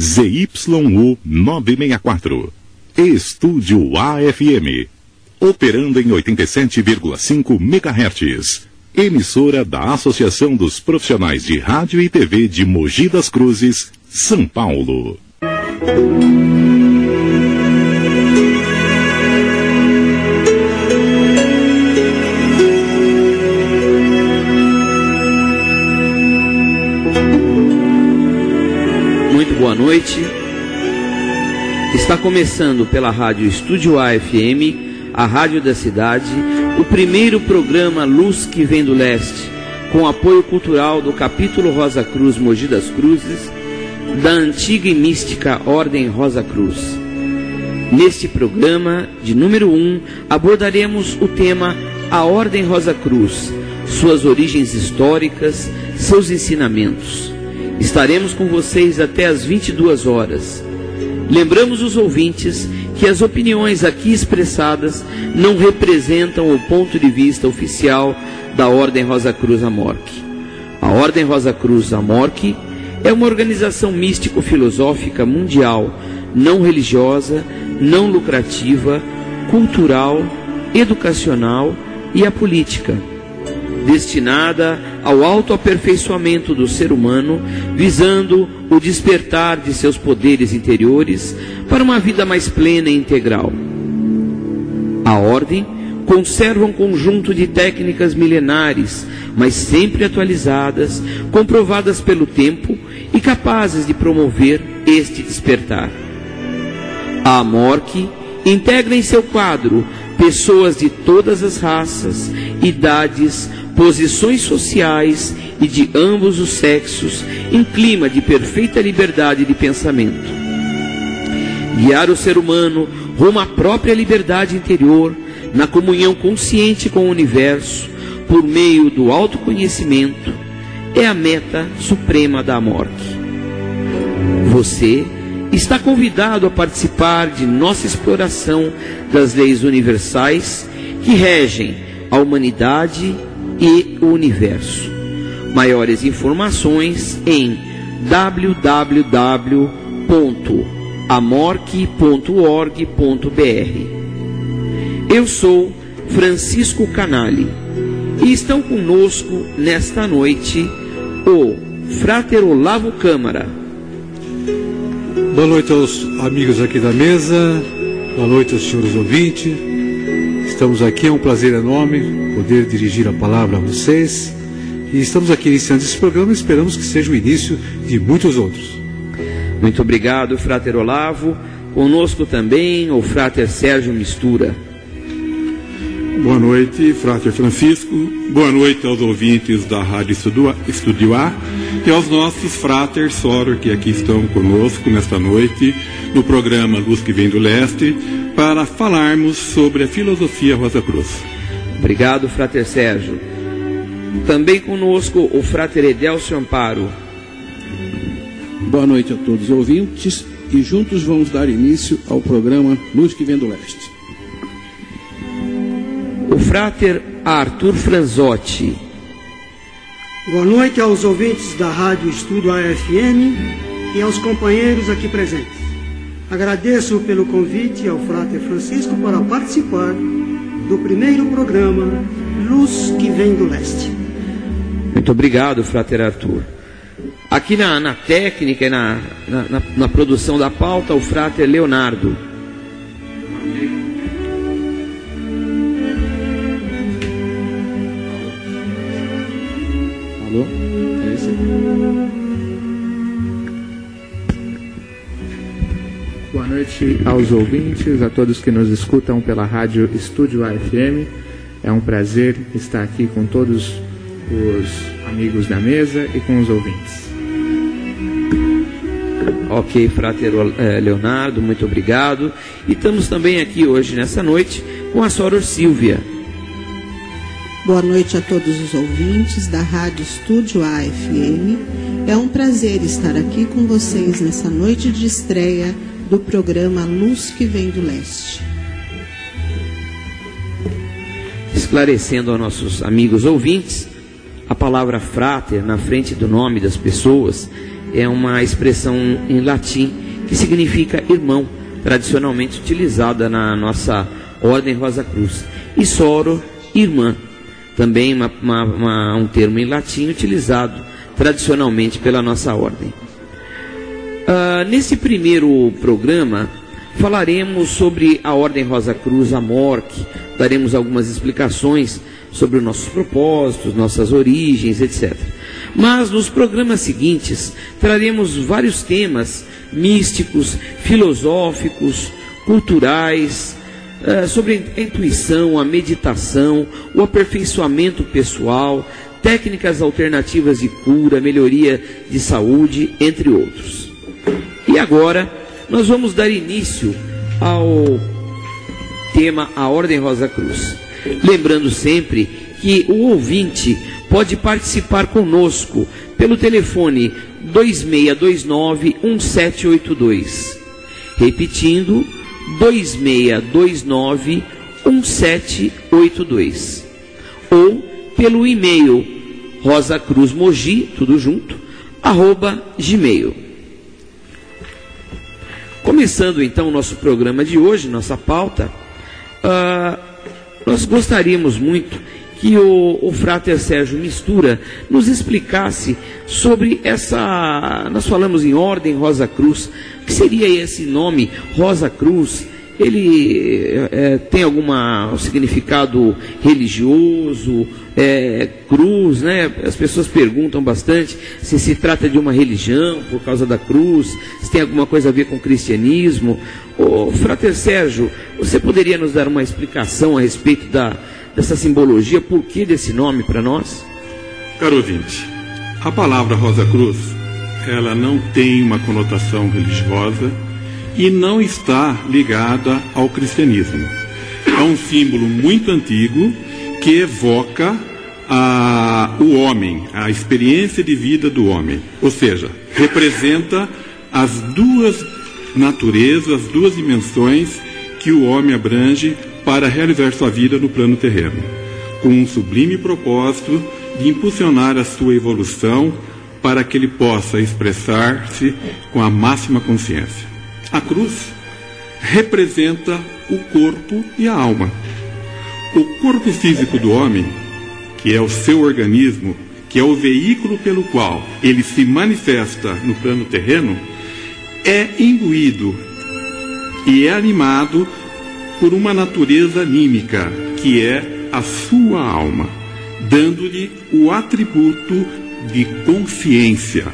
ZYU 964. Estúdio AFM. Operando em 87,5 MHz. Emissora da Associação dos Profissionais de Rádio e TV de Mogi das Cruzes, São Paulo. Boa noite. Está começando pela Rádio Estúdio AFM, a rádio da cidade, o primeiro programa Luz que vem do leste, com apoio cultural do capítulo Rosa Cruz Mogi das Cruzes, da antiga e mística Ordem Rosa Cruz. Neste programa, de número 1, um, abordaremos o tema A Ordem Rosa Cruz, suas origens históricas, seus ensinamentos. Estaremos com vocês até às 22 horas. Lembramos os ouvintes que as opiniões aqui expressadas não representam o ponto de vista oficial da Ordem Rosa Cruz Amorque. A Ordem Rosa Cruz Amorque é uma organização místico-filosófica mundial, não religiosa, não lucrativa, cultural, educacional e apolítica destinada ao autoaperfeiçoamento do ser humano, visando o despertar de seus poderes interiores para uma vida mais plena e integral. A ordem conserva um conjunto de técnicas milenares, mas sempre atualizadas, comprovadas pelo tempo e capazes de promover este despertar. A Amorque integra em seu quadro pessoas de todas as raças, idades, posições sociais e de ambos os sexos em clima de perfeita liberdade de pensamento. Guiar o ser humano rumo à própria liberdade interior, na comunhão consciente com o universo, por meio do autoconhecimento, é a meta suprema da morte. Você está convidado a participar de nossa exploração das leis universais que regem a humanidade e o universo. Maiores informações em www.amorque.org.br. Eu sou Francisco Canali e estão conosco nesta noite o Frater Olavo Câmara. Boa noite aos amigos aqui da mesa, boa noite aos senhores ouvintes. Estamos aqui, é um prazer enorme poder dirigir a palavra a vocês. E estamos aqui iniciando esse programa e esperamos que seja o início de muitos outros. Muito obrigado, Frater Olavo. Conosco também o Frater Sérgio Mistura. Boa noite, Frater Francisco. Boa noite aos ouvintes da Rádio Estúdio A e aos nossos Frater Soror que aqui estão conosco nesta noite no programa Luz que Vem do Leste para falarmos sobre a filosofia Rosa Cruz. Obrigado, Frater Sérgio. Também conosco o Frater Edelcio Amparo. Boa noite a todos os ouvintes e juntos vamos dar início ao programa Luz que Vem do Leste. O Frater Arthur Franzotti. Boa noite aos ouvintes da Rádio Estúdio AFM e aos companheiros aqui presentes. Agradeço pelo convite ao Frater Francisco para participar do primeiro programa Luz que Vem do Leste. Muito obrigado, Frater Arthur. Aqui na, na técnica e na, na, na, produção da pauta, o Frater Leonardo. Noite aos ouvintes, a todos que nos escutam pela rádio Estúdio AFM. É um prazer estar aqui com todos os amigos da mesa e com os ouvintes. Ok, Frater Leonardo, muito obrigado. E estamos também aqui hoje, nessa noite, com a Soror Silvia. Boa noite a todos os ouvintes da Rádio Estúdio AFM. É um prazer estar aqui com vocês nessa noite de estreia do programa Luz que Vem do Leste. Esclarecendo aos nossos amigos ouvintes, a palavra frater na frente do nome das pessoas é uma expressão em latim que significa irmão, tradicionalmente utilizada na nossa Ordem Rosa Cruz. E soro, irmã, também uma, uma, uma, um termo em latim utilizado tradicionalmente pela nossa ordem. Uh, nesse primeiro programa, falaremos sobre a Ordem Rosa Cruz, a MORC, daremos algumas explicações sobre os nossos propósitos, nossas origens, etc. Mas nos programas seguintes traremos vários temas místicos, filosóficos, culturais, uh, sobre a intuição, a meditação, o aperfeiçoamento pessoal, técnicas alternativas de cura, melhoria de saúde, entre outros. E agora nós vamos dar início ao tema A Ordem Rosa Cruz. Lembrando sempre que o ouvinte pode participar conosco pelo telefone 2629 1782. Repetindo, 2629 1782. Ou pelo e-mail rosacruzmogi, tudo junto, arroba gmail. Começando então o nosso programa de hoje, nossa pauta, uh, nós gostaríamos muito que o, o Frater Sérgio Mistura nos explicasse sobre essa. Nós falamos em Ordem Rosa Cruz. O que seria esse nome Rosa Cruz? Ele é, tem algum significado religioso, é, cruz, né? As pessoas perguntam bastante se se trata de uma religião por causa da cruz, se tem alguma coisa a ver com o cristianismo. Ô, Frater Sérgio, você poderia nos dar uma explicação a respeito da, dessa simbologia, por que desse nome para nós? Caro ouvinte, a palavra Rosa Cruz, ela não tem uma conotação religiosa e não está ligada ao cristianismo. É um símbolo muito antigo que evoca a, o homem, a experiência de vida do homem. Ou seja, representa as duas naturezas, as duas dimensões que o homem abrange para realizar sua vida no plano terreno, com um sublime propósito de impulsionar a sua evolução para que ele possa expressar-se com a máxima consciência. A cruz representa o corpo e a alma. O corpo físico do homem, que é o seu organismo, que é o veículo pelo qual ele se manifesta no plano terreno, é imbuído e é animado por uma natureza anímica, que é a sua alma, dando-lhe o atributo de consciência,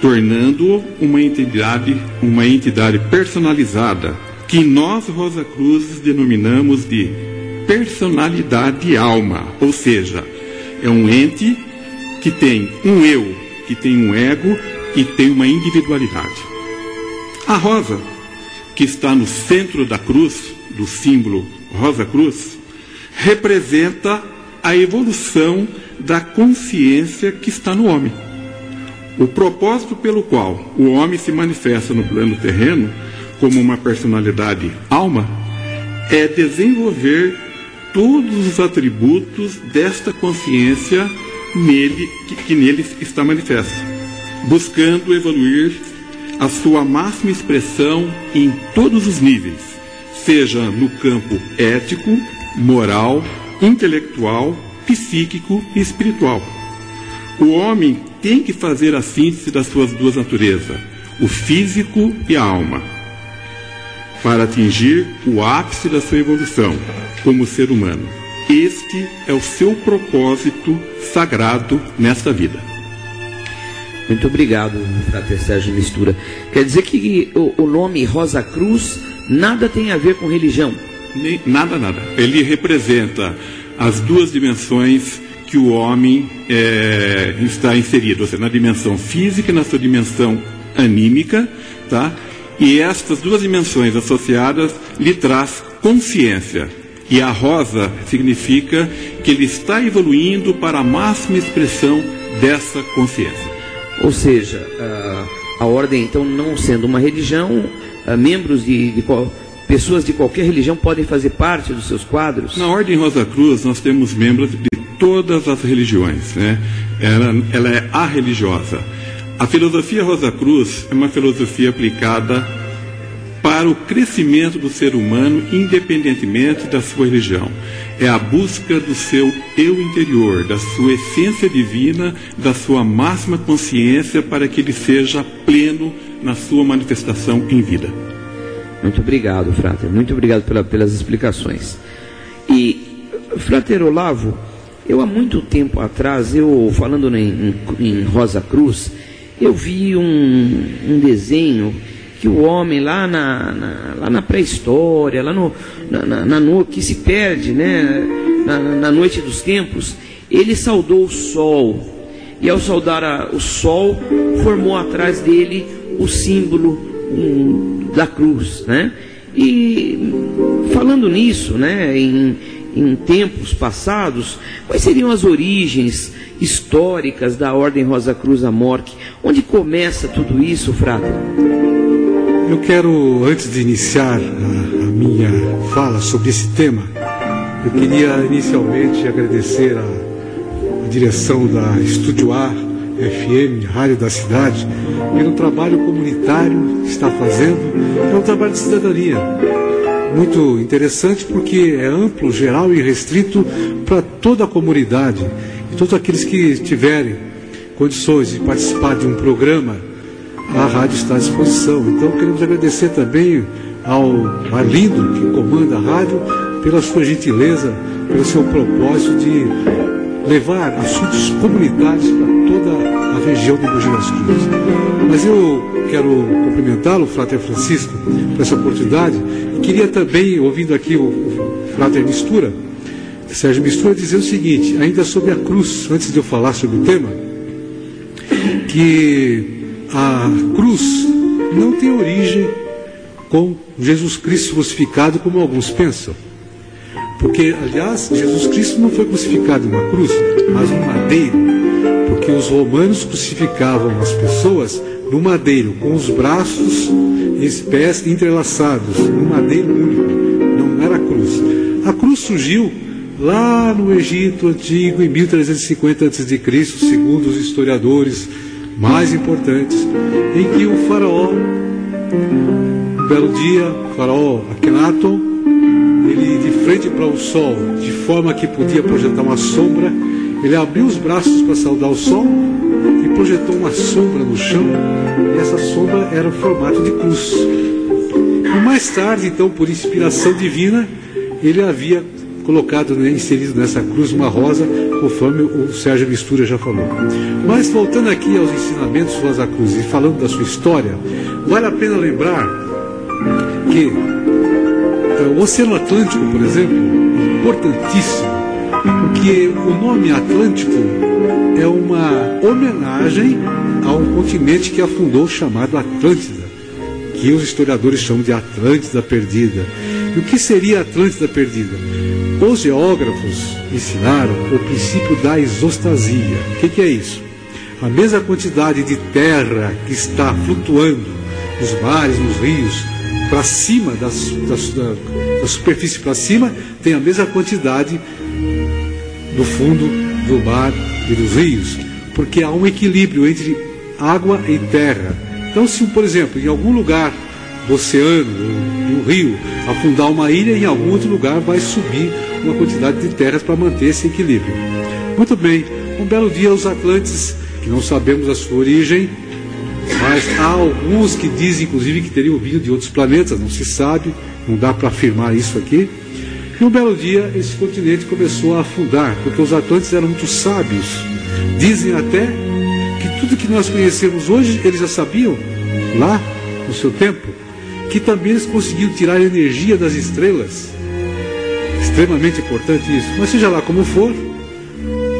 tornando-o uma entidade, uma entidade personalizada, que nós, Rosa Cruz, denominamos de personalidade alma, ou seja, é um ente que tem um eu, que tem um ego, que tem uma individualidade. A rosa, que está no centro da cruz, do símbolo Rosa Cruz, representa a evolução da consciência que está no homem. O propósito pelo qual o homem se manifesta no plano terreno como uma personalidade alma é desenvolver todos os atributos desta consciência nele que, que nele está manifesta, buscando evoluir a sua máxima expressão em todos os níveis, seja no campo ético, moral, intelectual, psíquico e espiritual. O homem tem que fazer a síntese das suas duas naturezas, o físico e a alma, para atingir o ápice da sua evolução como ser humano. Este é o seu propósito sagrado nesta vida. Muito obrigado, Frater Sérgio Mistura. Quer dizer que o, o nome Rosa Cruz nada tem a ver com religião? Nem, nada, nada. Ele representa as duas dimensões que o homem é, está inserido, ou seja, na dimensão física e na sua dimensão anímica, tá? E estas duas dimensões associadas lhe traz consciência. E a rosa significa que ele está evoluindo para a máxima expressão dessa consciência. Ou seja, a, a ordem, então, não sendo uma religião, membros de, de pessoas de qualquer religião podem fazer parte dos seus quadros? Na Ordem Rosa Cruz, nós temos membros de todas as religiões. Né? Ela, ela é a religiosa. A filosofia Rosa Cruz é uma filosofia aplicada para o crescimento do ser humano, independentemente da sua religião. É a busca do seu eu interior, da sua essência divina, da sua máxima consciência, para que ele seja pleno na sua manifestação em vida. Muito obrigado, Frater. Muito obrigado pela, pelas explicações. E, Frater Olavo, eu há muito tempo atrás, eu falando em, em Rosa Cruz, eu vi um, um desenho que o homem lá na, na lá na pré-história, lá no, na, na, na, no, que se perde, né, na, na, noite dos tempos, ele saudou o sol. E ao saudar a, o sol, formou atrás dele o símbolo um, da cruz, né? E falando nisso, né, em, em tempos passados, quais seriam as origens históricas da Ordem Rosa Cruz Amorque? Onde começa tudo isso, Frater? Eu quero, antes de iniciar a, a, minha fala sobre esse tema, eu queria inicialmente agradecer a, a direção da Estúdio A FM, Rádio da Cidade, pelo trabalho comunitário que está fazendo. É um trabalho de cidadania. Muito interessante porque é amplo, geral e restrito para toda a comunidade. E todos aqueles que tiverem condições de participar de um programa a rádio está à disposição. Então queremos agradecer também ao Arlindo, que comanda a rádio, pela sua gentileza, pelo seu propósito de levar assuntos comunitários para toda a região de Mogi das Cruzes. Mas eu quero cumprimentá-lo, Frater Francisco, por essa oportunidade, queria também, ouvindo aqui o, Frater Mistura, Sérgio Mistura, dizer o seguinte, ainda sobre a cruz, antes de eu falar sobre o tema, que a cruz não tem origem com Jesus Cristo crucificado, como alguns pensam. Porque, aliás, Jesus Cristo não foi crucificado em uma cruz, mas um madeiro. Porque os romanos crucificavam as pessoas no madeiro, com os braços e os pés entrelaçados, no madeiro único. Não era cruz. A cruz surgiu lá no Egito Antigo, em 1350 a.C., segundo os historiadores mais importantes, em que o faraó, um belo dia, o faraó Akhenaton, ele de frente para o sol, de forma que podia projetar uma sombra, ele abriu os braços para saudar o sol e projetou uma sombra no chão, e essa sombra era o formato de cruz. E mais tarde, então, por inspiração divina, ele havia colocado, né, inserido nessa cruz uma rosa, conforme o Sérgio Mistura já falou. Mas voltando aqui aos ensinamentos de Rosa Cruz e falando da sua história, vale a pena lembrar que é, o Oceano Atlântico, por exemplo, é importantíssimo, porque o nome Atlântico é uma homenagem a um continente que afundou chamado Atlântida, que os historiadores chamam de Atlântida Perdida. E o que seria Atlântida Perdida? Os geógrafos ensinaram o princípio da isostasia. O que, que é isso? A mesma quantidade de terra que está flutuando nos mares, nos rios, para cima, das, das, da, da superfície para cima, tem a mesma quantidade no fundo do mar e dos rios, porque há um equilíbrio entre água e terra. Então, se, por exemplo, em algum lugar do oceano, do rio, afundar uma ilha, em algum outro lugar vai subir uma quantidade de terras para manter esse equilíbrio. Muito bem, um belo dia os Atlantes, que não sabemos a sua origem, mas há alguns que dizem inclusive que teriam vindo de outros planetas, não se sabe, não dá para afirmar isso aqui. E um belo dia esse continente começou a afundar, porque os Atlantes eram muito sábios. Dizem até que tudo que nós conhecemos hoje eles já sabiam lá no seu tempo, que também eles conseguiram tirar energia das estrelas extremamente importante isso. Mas seja lá como for,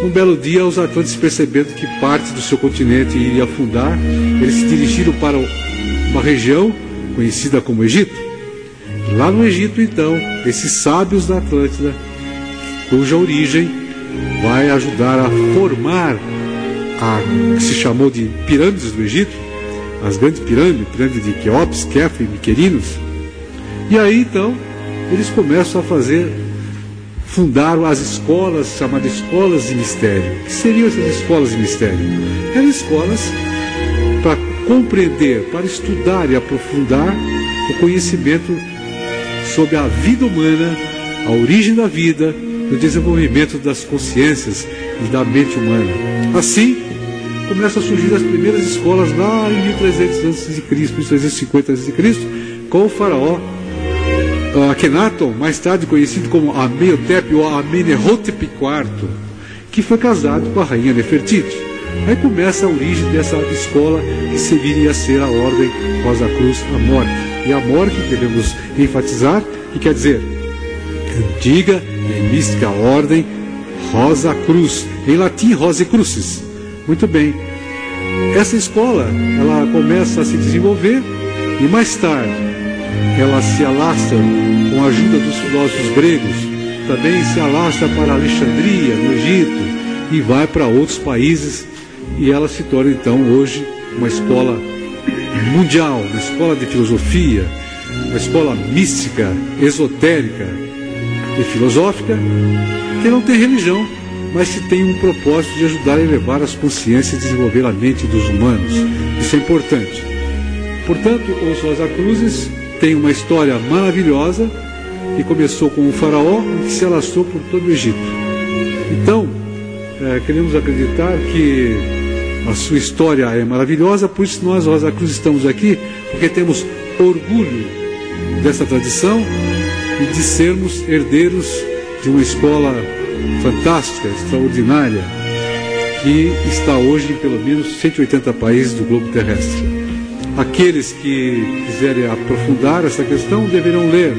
um belo dia os atlantes percebendo que parte do seu continente iria afundar, eles se dirigiram para uma região conhecida como Egito. Lá no Egito, então, esses sábios da Atlântida, cuja origem vai ajudar a formar a que se chamou de pirâmides do Egito, as grandes pirâmides, pirâmide de Queops, Kefra e Miquerinos. E aí então eles começam a fazer fundaram as escolas chamadas escolas de mistério. O que seriam essas escolas de mistério? Eram escolas compreender, para estudar e aprofundar o conhecimento sobre a vida humana, a origem da vida, o desenvolvimento das consciências e da mente humana. Assim, começam a surgir as primeiras escolas lá em 1300 a.C., 1350 a.C., com o faraó Akhenaton, mais tarde conhecido como Amenhotep ou Amenhotep IV, que foi casado com a rainha Nefertiti. Aí começa a origem dessa escola que seguiria a ser a Ordem Rosa Cruz Amor. E Amor que devemos enfatizar, que quer dizer antiga e mística Ordem Rosa Cruz, em latim Rosa Crucis. Muito bem. Essa escola, ela começa a se desenvolver e mais tarde ela se alastra com a ajuda dos filósofos gregos, também se alastra para Alexandria, no Egito, e vai para outros países, e ela se torna então hoje uma escola mundial, uma escola de filosofia, uma escola mística, esotérica e filosófica, que não tem religião, mas que tem um propósito de ajudar a elevar as consciências e desenvolver a mente dos humanos. Isso é importante. Portanto, os Rosa Cruzes têm uma história maravilhosa que começou com um faraó e que se alastrou por todo o Egito. Então, é, queremos acreditar que a sua história é maravilhosa, por isso nós, Rosa Cruz, estamos aqui, porque temos orgulho dessa tradição e de sermos herdeiros de uma escola fantástica, extraordinária, que está hoje em pelo menos 180 países do globo terrestre. Aqueles que quiserem aprofundar essa questão deverão ler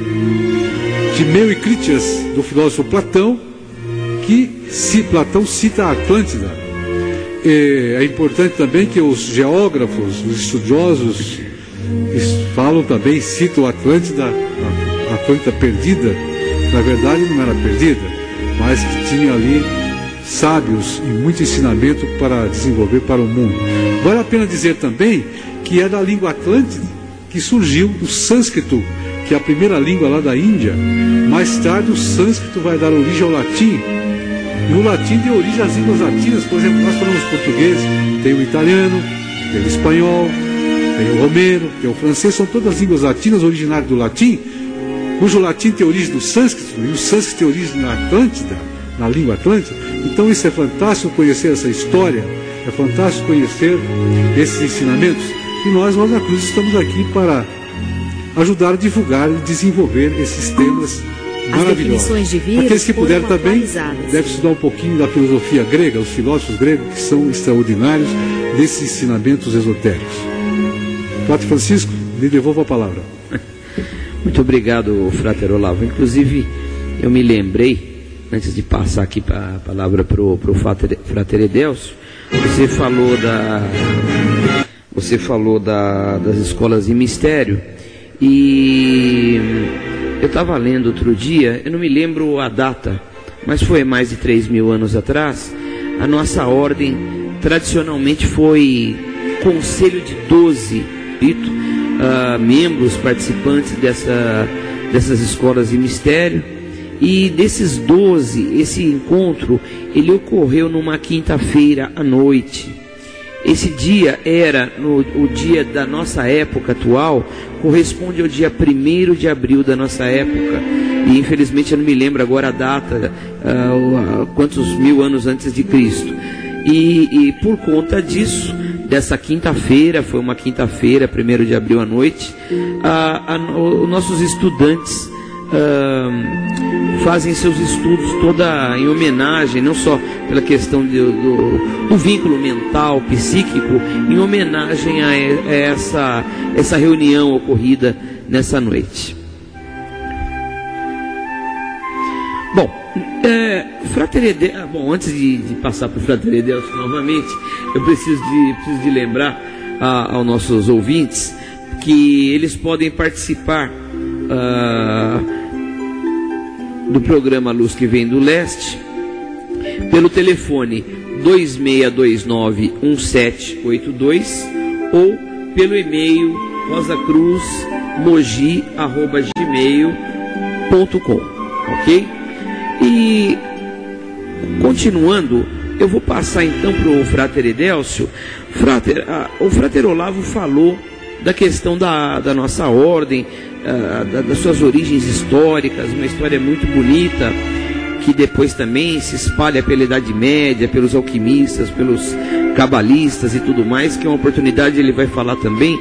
Timeu e Crítias, do filósofo Platão, que se Platão cita a Atlântida. É importante também que os geógrafos, os estudiosos, falam também, citam Atlântida, a Atlântida perdida. Na verdade, não era perdida, mas que tinha ali sábios e muito ensinamento para desenvolver para o mundo. Vale a pena dizer também que é da língua atlântida que surgiu o sânscrito, que é a primeira língua lá da Índia. Mais tarde, o sânscrito vai dar origem ao latim. E o latim deu origem às línguas latinas. Por exemplo, nós falamos português, tem o italiano, tem o espanhol, tem o romeno, tem o francês, são todas línguas latinas originárias do latim, cujo latim tem origem do sânscrito e o sânscrito tem origem na Atlântida, na língua atlântica. Então isso é fantástico conhecer essa história, é fantástico conhecer esses ensinamentos. E nós, Rosa Cruz, estamos aqui para ajudar a divulgar e desenvolver esses temas maravilhosos. De Aqueles que puderem também devem estudar um pouquinho da filosofia grega, os filósofos gregos que são extraordinários desses ensinamentos esotéricos. Pato Francisco, lhe devolvo a palavra. Muito obrigado, Frater Olavo. Inclusive, eu me lembrei, antes de passar aqui a palavra para o Frater, Frater Edelso, você falou da. Você falou da, das escolas de mistério. E eu estava lendo outro dia, eu não me lembro a data, mas foi mais de 3 mil anos atrás. A nossa ordem tradicionalmente foi conselho de 12 dito, uh, membros participantes dessa, dessas escolas de mistério. E desses 12, esse encontro, ele ocorreu numa quinta-feira à noite. Esse dia era no, o dia da nossa época atual, corresponde ao dia 1 de abril da nossa época. E infelizmente eu não me lembro agora a data, uh, quantos mil anos antes de Cristo. E, e por conta disso, dessa quinta-feira, foi uma quinta-feira, 1 de abril à noite, a, os nossos estudantes uh, fazem seus estudos toda em homenagem, não só pela questão de, do, do, vínculo mental, psíquico, em homenagem a, a essa, essa reunião ocorrida nessa noite. Bom, é, Frater ah, bom, antes de, de passar para o Frater Edelso novamente, eu preciso de, preciso de lembrar a, aos nossos ouvintes que eles podem participar ah, do programa Luz que Vem do Leste pelo telefone 26291782 ou pelo e-mail rosacruzmogi.gmail.com ok? E continuando, eu vou passar então para o Frater Edélcio. Frater, o Frater Olavo falou da questão da, da nossa ordem, das suas origens históricas, uma história muito bonita, que depois também se espalha pela Idade Média, pelos alquimistas, pelos cabalistas e tudo mais, que é uma oportunidade ele vai falar também.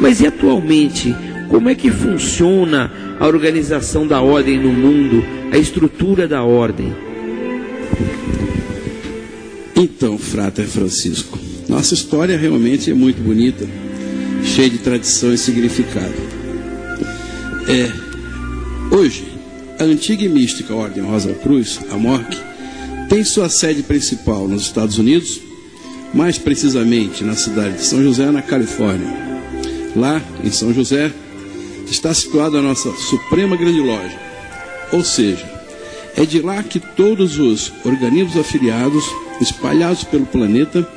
Mas e atualmente, como é que funciona a organização da ordem no mundo, a estrutura da ordem? Então, Frater Francisco, nossa história realmente é muito bonita, cheia de tradição e significado. É, hoje, a antiga e mística Ordem Rosa Cruz, a MORC, tem sua sede principal nos Estados Unidos, mais precisamente na cidade de São José, na Califórnia. Lá, em São José, está situada a nossa Suprema Grande Loja, ou seja, é de lá que todos os organismos afiliados, espalhados pelo planeta,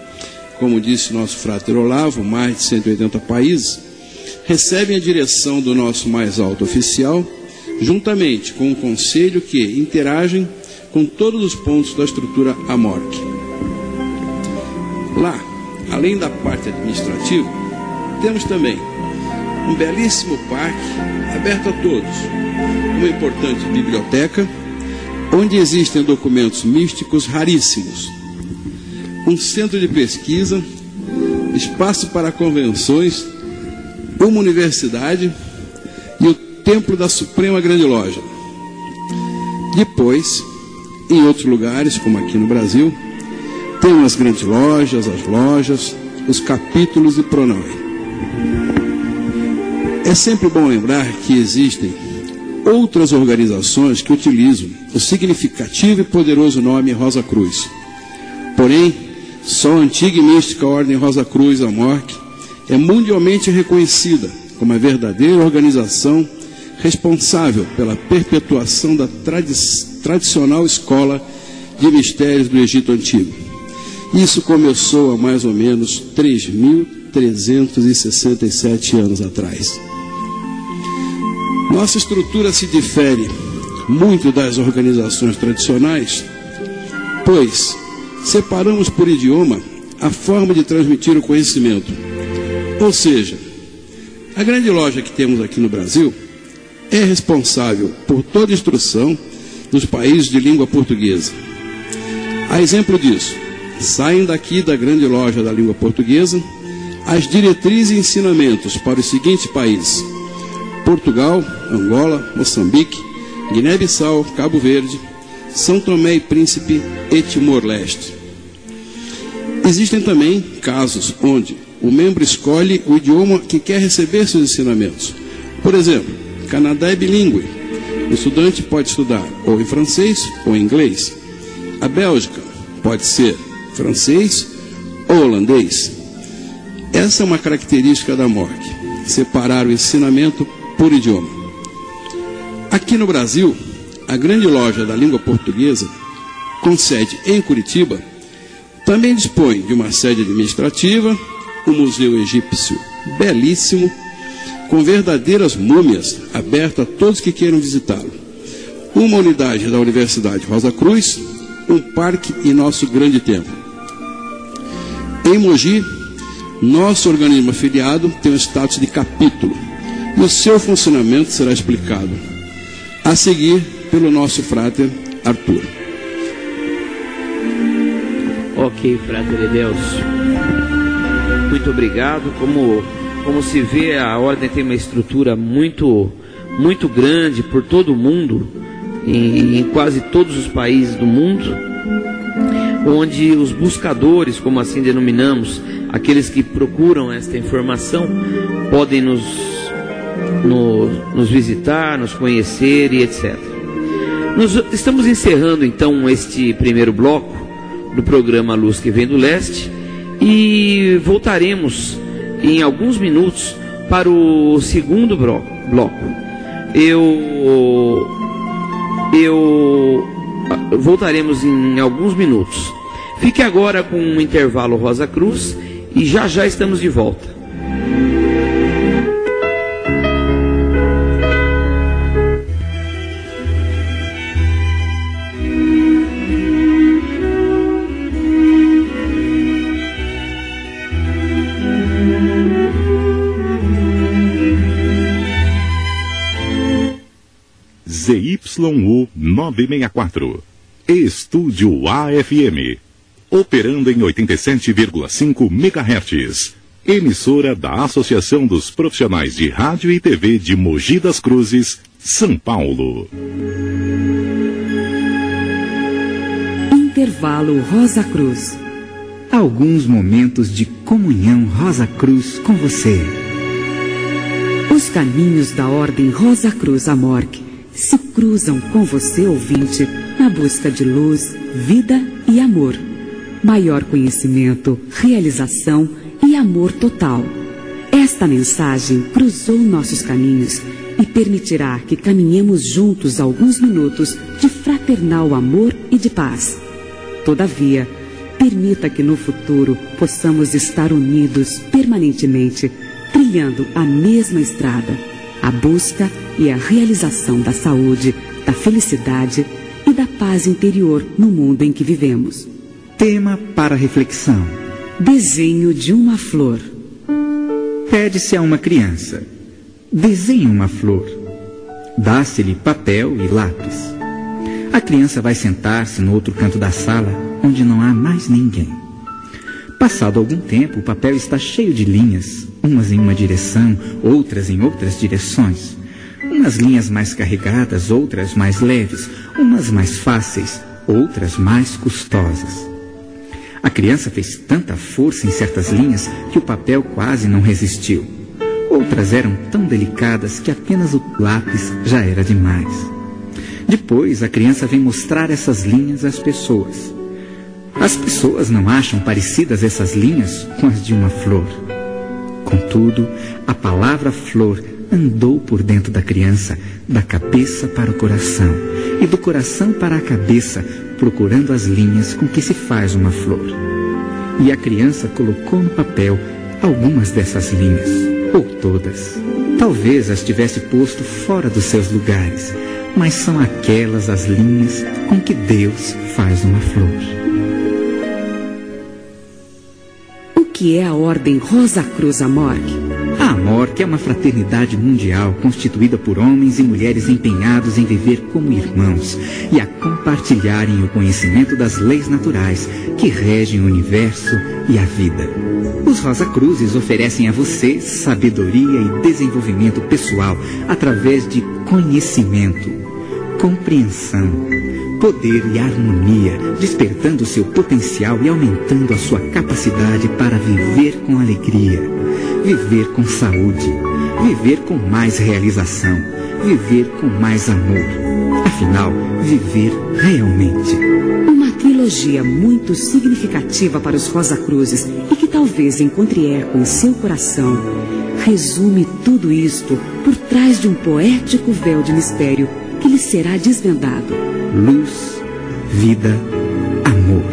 como disse nosso frater Olavo, mais de 180 países, recebem a direção do nosso mais alto oficial, juntamente com o conselho que interagem com todos os pontos da estrutura AMORC. Lá, além da parte administrativa, temos também um belíssimo parque aberto a todos, uma importante biblioteca, onde existem documentos místicos raríssimos, um centro de pesquisa, espaço para convenções, uma universidade e o templo da Suprema Grande Loja. Depois, em outros lugares, como aqui no Brasil, tem as grandes lojas, as lojas, os capítulos e pronome. É sempre bom lembrar que existem outras organizações que utilizam o significativo e poderoso nome Rosa Cruz. Porém, só a antiga e mística Ordem Rosa Cruz, a MORC, é mundialmente reconhecida como a verdadeira organização responsável pela perpetuação da tradi tradicional escola de mistérios do Egito Antigo. Isso começou há mais ou menos 3.367 anos atrás. Nossa estrutura se difere muito das organizações tradicionais, pois separamos por idioma a forma de transmitir o conhecimento. Ou seja, a grande loja que temos aqui no Brasil é responsável por toda instrução nos países de língua portuguesa. A exemplo disso, saem daqui da grande loja da língua portuguesa as diretrizes e ensinamentos para os seguintes países: Portugal, Angola, Moçambique, Guiné-Bissau, Cabo Verde, São Tomé e Príncipe e Timor-Leste. Existem também casos onde o membro escolhe o idioma que quer receber seus ensinamentos. Por exemplo, Canadá é bilíngue. O estudante pode estudar ou em francês ou em inglês. A Bélgica pode ser francês ou holandês. Essa é uma característica da MORC, separar o ensinamento por idioma. Aqui no Brasil, a grande loja da língua portuguesa, com sede em Curitiba, também dispõe de uma sede administrativa, um museu egípcio belíssimo, com verdadeiras múmias, aberto a todos que queiram visitá-lo. Uma unidade da Universidade Rosa Cruz, um parque e nosso grande templo. Em Mogi, nosso organismo afiliado tem o status de capítulo e o seu funcionamento será explicado a seguir pelo nosso frater Arthur. Ok, frater Edelcio. Muito obrigado. Como, como se vê, a ordem tem uma estrutura muito, muito grande por todo o mundo, em, em quase todos os países do mundo, onde os buscadores, como assim denominamos, aqueles que procuram esta informação, podem nos no, nos visitar, nos conhecer e etc. Nós estamos encerrando então este primeiro bloco do programa Luz que vem do Leste e voltaremos em alguns minutos para o segundo bloco. Eu eu voltaremos em alguns minutos. Fique agora com um intervalo Rosa Cruz e já já estamos de volta. ZYU 964. Estúdio AFM. Operando em 87,5 MHz. Emissora da Associação dos Profissionais de Rádio e TV de Mogi das Cruzes, São Paulo. Intervalo Rosa Cruz. Alguns momentos de comunhão Rosa Cruz com você. Os caminhos da Ordem Rosa Cruz Amorque se cruzam com você, ouvinte, na busca de luz, vida e amor. Maior conhecimento, realização e amor total. Esta mensagem cruzou nossos caminhos e permitirá que caminhemos juntos alguns minutos de fraternal amor e de paz. Todavia, permita que no futuro possamos estar unidos permanentemente, trilhando a mesma estrada, a busca e a realização da saúde, da felicidade e da paz interior no mundo em que vivemos. Tema para reflexão: Desenho de uma flor. Pede-se a uma criança: desenhe uma flor. Dá-se-lhe papel e lápis. A criança vai sentar-se no outro canto da sala, onde não há mais ninguém. Passado algum tempo, o papel está cheio de linhas, umas em uma direção, outras em outras direções. Umas linhas mais carregadas, outras mais leves, umas mais fáceis, outras mais custosas. A criança fez tanta força em certas linhas que o papel quase não resistiu. Outras eram tão delicadas que apenas o lápis já era demais. Depois, a criança vem mostrar essas linhas às pessoas. As pessoas não acham parecidas essas linhas com as de uma flor. Contudo, a palavra flor andou por dentro da criança, da cabeça para o coração e do coração para a cabeça, procurando as linhas com que se faz uma flor. E a criança colocou no papel algumas dessas linhas, ou todas. Talvez as tivesse posto fora dos seus lugares, mas são aquelas as linhas com que Deus faz uma flor. Que é a Ordem Rosa Cruz Amorque? A Amorque é uma fraternidade mundial constituída por homens e mulheres empenhados em viver como irmãos e a compartilharem o conhecimento das leis naturais que regem o universo e a vida. Os Rosa Cruzes oferecem a você sabedoria e desenvolvimento pessoal através de conhecimento, compreensão, poder e harmonia, despertando seu potencial e aumentando a sua capacidade para viver com alegria, viver com saúde, viver com mais realização, viver com mais amor. Afinal, viver realmente. Uma trilogia muito significativa para os Rosa Cruzes e que talvez encontre eco em seu coração. Resume tudo isto por trás de um poético véu de mistério que lhe será desvendado. Luz, vida, amor.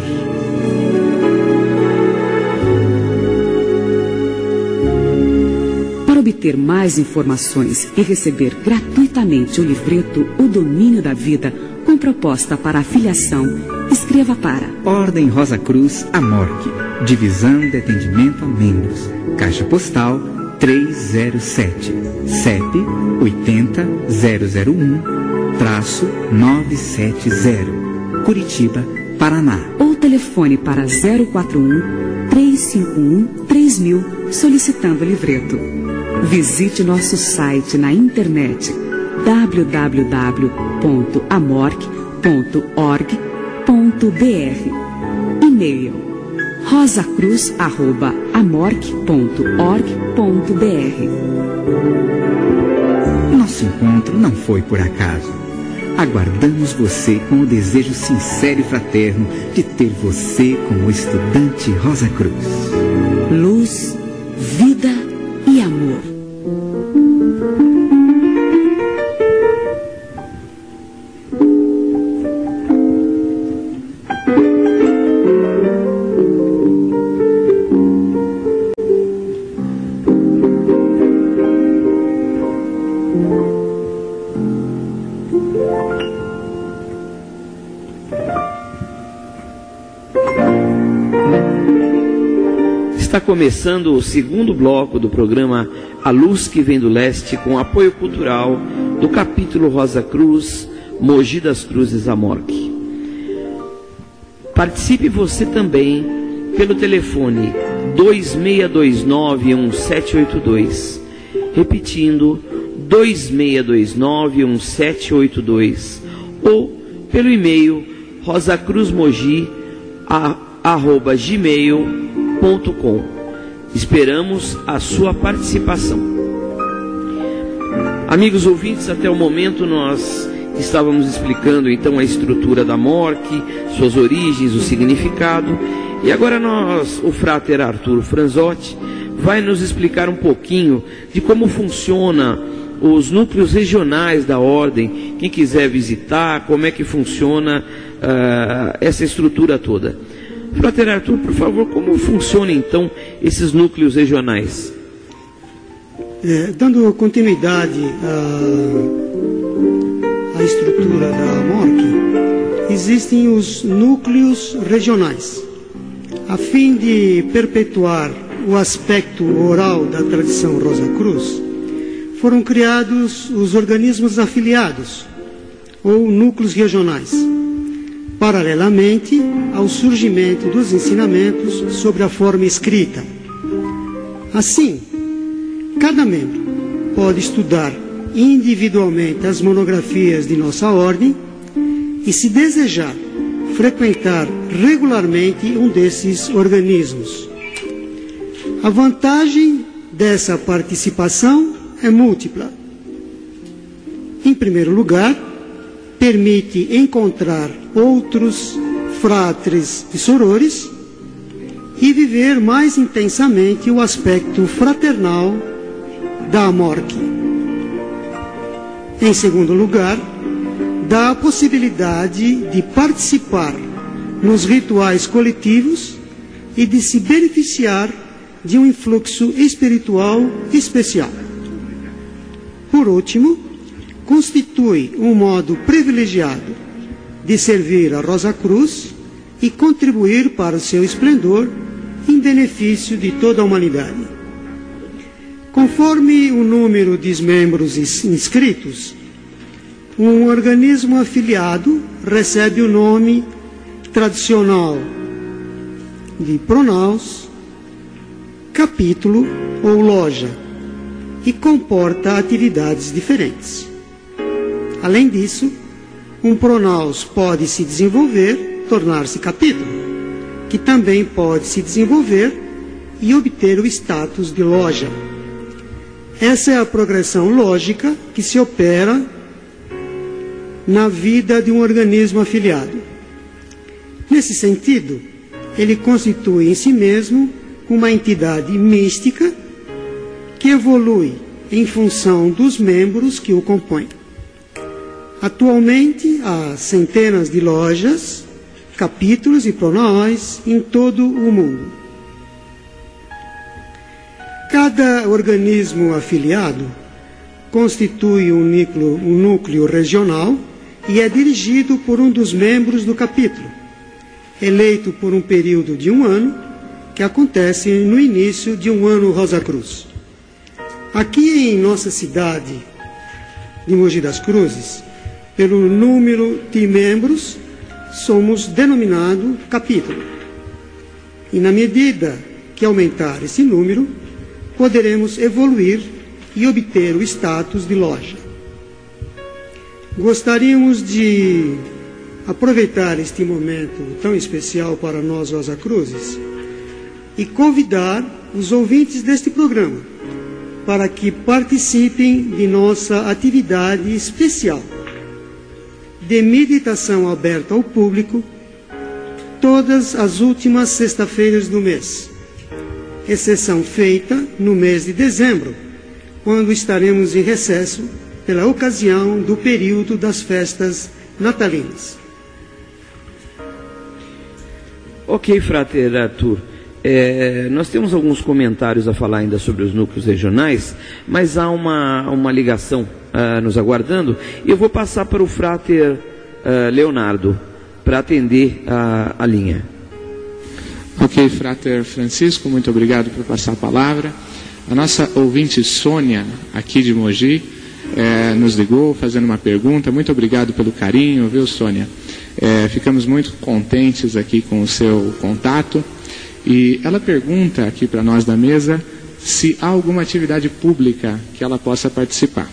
Para obter mais informações e receber gratuitamente o livreto O Domínio da Vida, com proposta para afiliação, escreva para Ordem Rosa Cruz Amorque, Divisão de Atendimento a Membros, Caixa Postal 307, CEP 80001, traço 970, Curitiba, Paraná. ou telefone para 041 351 3000 solicitando o livreto. Visite nosso site na internet www.amorc.org.br E-mail rosacruz.amorc.org.br Nosso encontro não foi por acaso. Aguardamos você com o desejo sincero e fraterno de ter você como estudante Rosa Cruz. Luz, Está começando o segundo bloco do programa A Luz que Vem do Leste, com apoio cultural do capítulo Rosa Cruz, Mogi das Cruzes Amorque. Participe você também pelo telefone 26291782, repetindo 26291782 ou pelo e-mail rosacruzmogi@gmail.com. Esperamos a sua participação. Amigos ouvintes, até o momento nós estávamos explicando então a estrutura da morte, suas origens, o significado, e agora nós, o frater Arturo Franzotti, vai nos explicar um pouquinho de como funciona os núcleos regionais da ordem, quem quiser visitar, como é que funciona uh, essa estrutura toda. Frater Arthur, por favor, como funcionam então esses núcleos regionais? É, dando continuidade à, à estrutura da MORC, existem os núcleos regionais. A fim de perpetuar o aspecto oral da tradição Rosa Cruz, foram criados os organismos afiliados, ou núcleos regionais, paralelamente ao surgimento dos ensinamentos sobre a forma escrita. Assim, cada membro pode estudar individualmente as monografias de nossa ordem e, se desejar, frequentar regularmente um desses organismos. A vantagem dessa participação é múltipla. Em primeiro lugar, permite encontrar outros fratres e sorores e viver mais intensamente o aspecto fraternal da morte. Em segundo lugar, dá a possibilidade de participar nos rituais coletivos e de se beneficiar de um influxo espiritual especial. Por último, constitui um modo privilegiado de servir a Rosa Cruz e contribuir para o seu esplendor em benefício de toda a humanidade. Conforme o número de membros inscritos, um organismo afiliado recebe o nome tradicional de pronaus, capítulo ou loja e comporta atividades diferentes. Além disso, um pronaus pode se desenvolver, tornar-se capítulo, que também pode se desenvolver e obter o status de loja. Essa é a progressão lógica que se opera na vida de um organismo afiliado. Nesse sentido, ele constitui em si mesmo uma entidade mística que evolui em função dos membros que o compõem. Atualmente, há centenas de lojas, capítulos e pronaóis em todo o mundo. Cada organismo afiliado constitui um núcleo, um núcleo regional e é dirigido por um dos membros do capítulo, eleito por um período de um ano, que acontece no início de um ano Rosa Cruz. Aqui em nossa cidade de Mogi das Cruzes, pelo número de membros, somos denominado capítulo. E na medida que aumentar esse número, poderemos evoluir e obter o status de loja. Gostaríamos de aproveitar este momento tão especial para nós, Rosa Cruzes, e convidar os ouvintes deste programa para que participem de nossa atividade especial de meditação aberta ao público todas as últimas sexta-feiras do mês, exceção feita no mês de dezembro, quando estaremos em recesso pela ocasião do período das festas natalinas. Ok, frater Arthur. É, nós temos alguns comentários a falar ainda sobre os núcleos regionais, mas há uma, uma ligação uh, nos aguardando. E eu vou passar para o frater uh, Leonardo para atender a, a linha. Ok, frater Francisco, muito obrigado por passar a palavra. A nossa ouvinte Sônia, aqui de Mogi, é, nos ligou fazendo uma pergunta. Muito obrigado pelo carinho, viu, Sônia? É, ficamos muito contentes aqui com o seu contato. E ela pergunta aqui para nós da mesa se há alguma atividade pública que ela possa participar.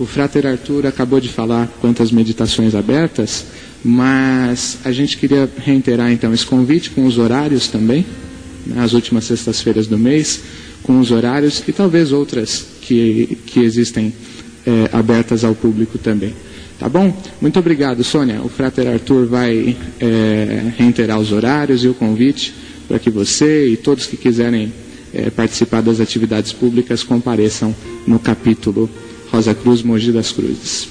O Frater Arthur acabou de falar quantas meditações abertas, mas a gente queria reiterar então esse convite com os horários também, nas né, últimas sextas-feiras do mês, com os horários e talvez outras que, que existem é, abertas ao público também. Tá bom? Muito obrigado, Sônia. O Frater Arthur vai é, reiterar os horários e o convite para que você e todos que quiserem é, participar das atividades públicas compareçam no capítulo Rosa Cruz Mogi das Cruzes.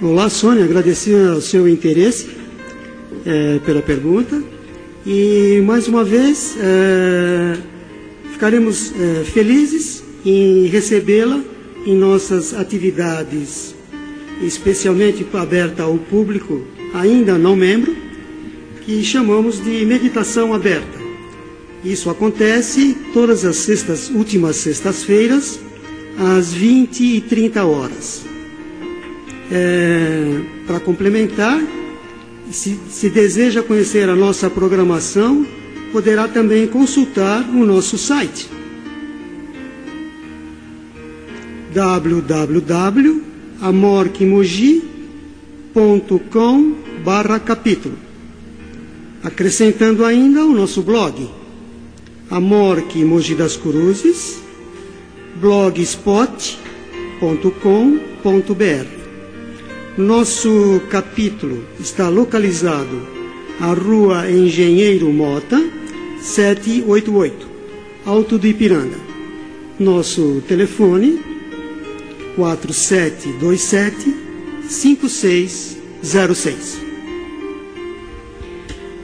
Olá, Sônia. Agradecer o seu interesse é, pela pergunta e mais uma vez é, ficaremos é, felizes em recebê-la em nossas atividades, especialmente aberta ao público ainda não membro, que chamamos de meditação aberta. Isso acontece todas as sextas, últimas sextas-feiras, às 20 e 30 horas. É, Para complementar, se, se deseja conhecer a nossa programação, poderá também consultar o nosso site www.amorquimogi.com barra capítulo. Acrescentando ainda o nosso blog, Amorque Mogi das Cruzes, blogspot.com.br. Nosso capítulo está localizado à Rua Engenheiro Mota, 788, Alto do Ipiranga. Nosso telefone 4727 5606.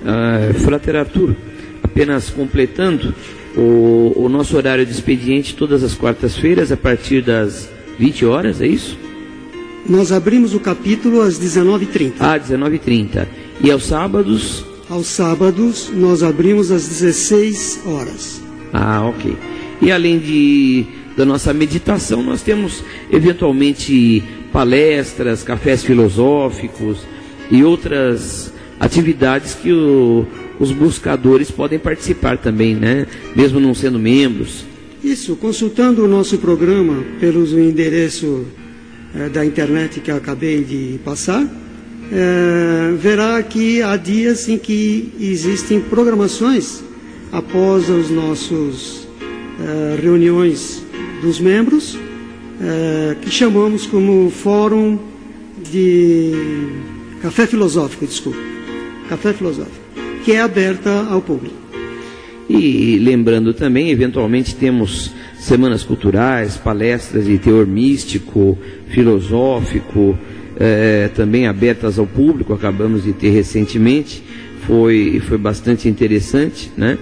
Uh, Frater Arthur, apenas completando, o, o nosso horário de expediente todas as quartas-feiras a partir das 20 horas, é isso? Nós abrimos o capítulo às 19h30. Ah, 19h30. E aos sábados? Aos sábados nós abrimos às 16 horas. Ah, ok. E além de da nossa meditação, nós temos eventualmente palestras, cafés filosóficos e outras atividades que o, os buscadores podem participar também, né? Mesmo não sendo membros. Isso, consultando o nosso programa pelo endereço é, da internet que acabei de passar, é, verá que há dias em que existem programações após os nossos é, reuniões dos membros, que chamamos como Fórum de Café Filosófico, desculpa, Café Filosófico, que é aberta ao público. E lembrando também, eventualmente temos semanas culturais, palestras de teor místico, filosófico, é, também abertas ao público, acabamos de ter recentemente, foi, foi bastante interessante, né?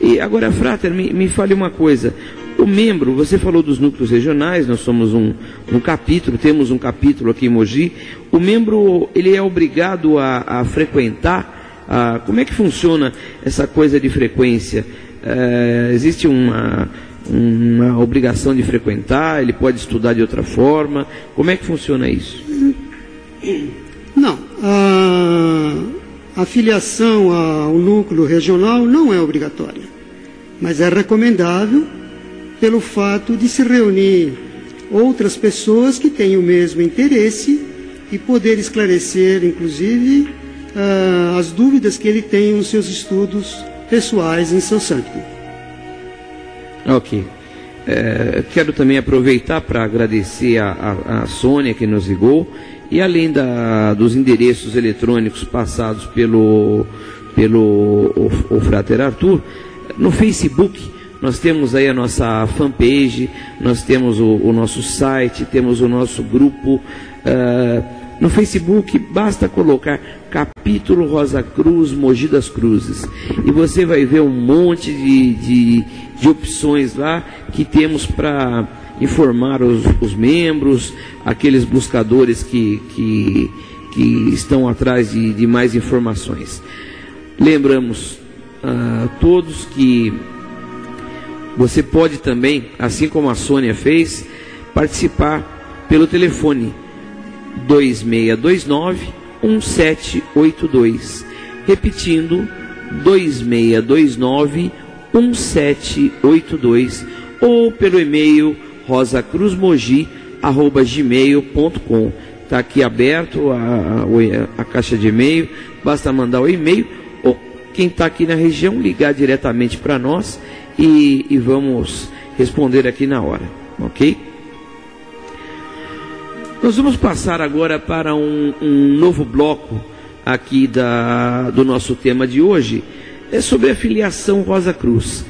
E agora, Frater, me, me fale uma coisa, o membro, você falou dos núcleos regionais, nós somos um, um capítulo, temos um capítulo aqui em Mogi, o membro, ele é obrigado a, a frequentar, a, como é que funciona essa coisa de frequência? É, existe uma uma obrigação de frequentar, ele pode estudar de outra forma? Como é que funciona isso? Não. A, a filiação ao núcleo regional não é obrigatória, mas é recomendável pelo fato de se reunir outras pessoas que têm o mesmo interesse e poder esclarecer, inclusive, uh, as dúvidas que ele tem nos seus estudos pessoais em seu santo. Ok. É, quero também aproveitar para agradecer a, a, a, Sônia que nos ligou e além da, dos endereços eletrônicos passados pelo, pelo o, o Frater Arthur, no Facebook nós temos aí a nossa fanpage, nós temos o, o nosso site, temos o nosso grupo. Uh, no Facebook basta colocar capítulo Rosa Cruz, Mogi das Cruzes. E você vai ver um monte de, de, de opções lá que temos para informar os, os, membros, aqueles buscadores que, que, que estão atrás de, de mais informações. Lembramos a uh, todos que você pode também, assim como a Sônia fez, participar pelo telefone 2629 1782. Repetindo, 2629 1782 ou pelo e-mail rosacruzmogi@gmail.com. Está aqui aberto a, a, a caixa de e-mail, basta mandar o e-mail ou quem está aqui na região ligar diretamente para nós e, e vamos responder aqui na hora, ok? Nós vamos passar agora para um, um novo bloco aqui da, do nosso tema de hoje, é sobre a filiação Rosa Cruz.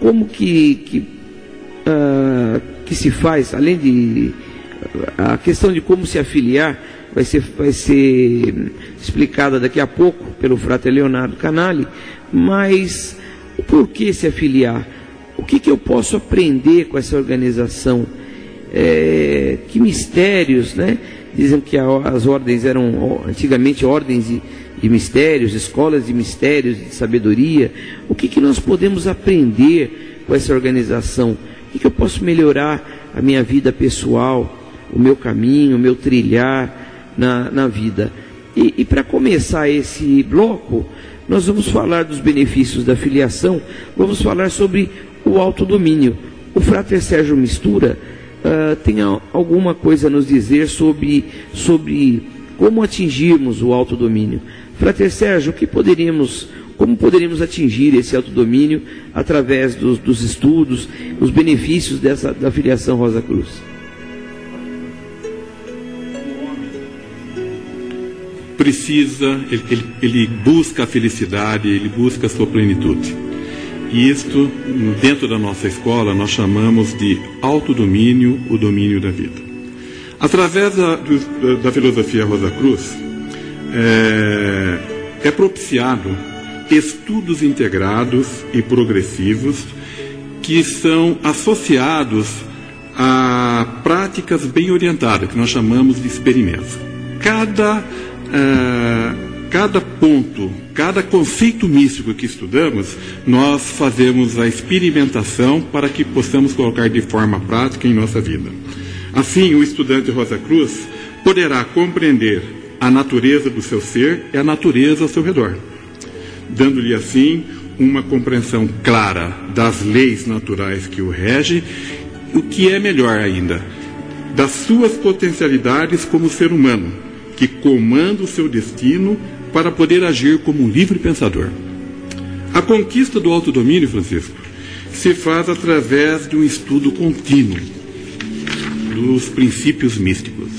Como que, que, uh, que se faz, além de a questão de como se afiliar, vai ser, vai ser explicada daqui a pouco pelo frater Leonardo Canali, mas o porquê se afiliar? O que, que eu posso aprender com essa organização? É, que mistérios, né? Dizem que as ordens eram antigamente ordens de, de mistérios, escolas de mistérios, de sabedoria. O que, que nós podemos aprender com essa organização? O que, que eu posso melhorar a minha vida pessoal, o meu caminho, o meu trilhar na, na vida? E, e para começar esse bloco, nós vamos falar dos benefícios da filiação, vamos falar sobre o autodomínio. O Frater Sérgio Mistura uh, tem alguma coisa a nos dizer sobre, sobre como atingirmos o autodomínio. Frater Sérgio, que poderíamos, como poderíamos atingir esse autodomínio através dos, dos estudos, os benefícios dessa, da filiação Rosa Cruz? Precisa, ele, ele, ele busca a felicidade, ele busca a sua plenitude. E isto, dentro da nossa escola, nós chamamos de autodomínio, o domínio da vida. Através da, da filosofia Rosa Cruz, é, é propiciado estudos integrados e progressivos que são associados a práticas bem orientadas, que nós chamamos de experimentos. Cada, uh, cada ponto, cada conceito místico que estudamos, nós fazemos a experimentação para que possamos colocar de forma prática em nossa vida. Assim, o estudante Rosa Cruz poderá compreender a natureza do seu ser e a natureza ao seu redor, dando-lhe assim uma compreensão clara das leis naturais que o regem, o que é melhor ainda, das suas potencialidades como ser humano, que comanda o seu destino para poder agir como um livre pensador. A conquista do autodomínio, Francisco, se faz através de um estudo contínuo dos princípios místicos.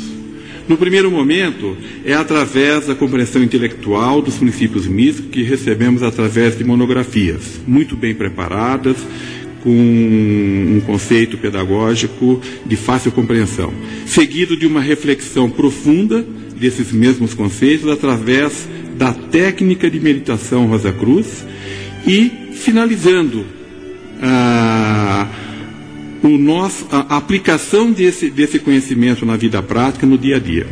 No primeiro momento, é através da compreensão intelectual dos princípios místicos que recebemos através de monografias muito bem preparadas, com um conceito pedagógico de fácil compreensão, seguido de uma reflexão profunda desses mesmos conceitos através da técnica de meditação Rosa Cruz e finalizando a, o nosso, a aplicação desse, desse conhecimento na vida prática no dia a dia.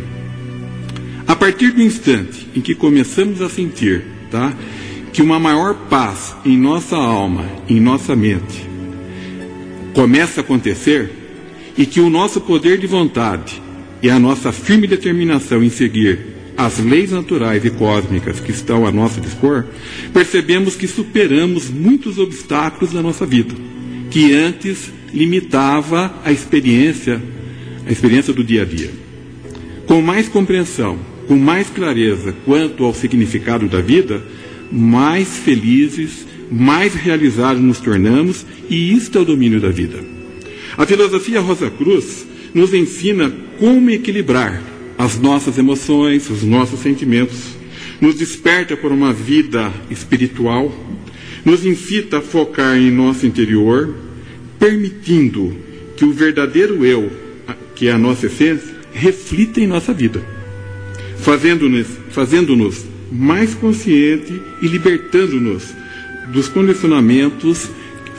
A partir do instante em que começamos a sentir tá, que uma maior paz em nossa alma, em nossa mente, começa a acontecer e que o nosso poder de vontade e a nossa firme determinação em seguir as leis naturais e cósmicas que estão a nosso dispor, percebemos que superamos muitos obstáculos da nossa vida, que antes limitava a experiência, a experiência do dia a dia. Com mais compreensão, com mais clareza quanto ao significado da vida, mais felizes, mais realizados nos tornamos, e isto é o domínio da vida. A filosofia Rosa Cruz nos ensina como equilibrar as nossas emoções, os nossos sentimentos, nos desperta por uma vida espiritual, nos incita a focar em nosso interior, permitindo que o verdadeiro eu, que é a nossa essência, reflita em nossa vida, fazendo-nos fazendo mais consciente e libertando-nos dos condicionamentos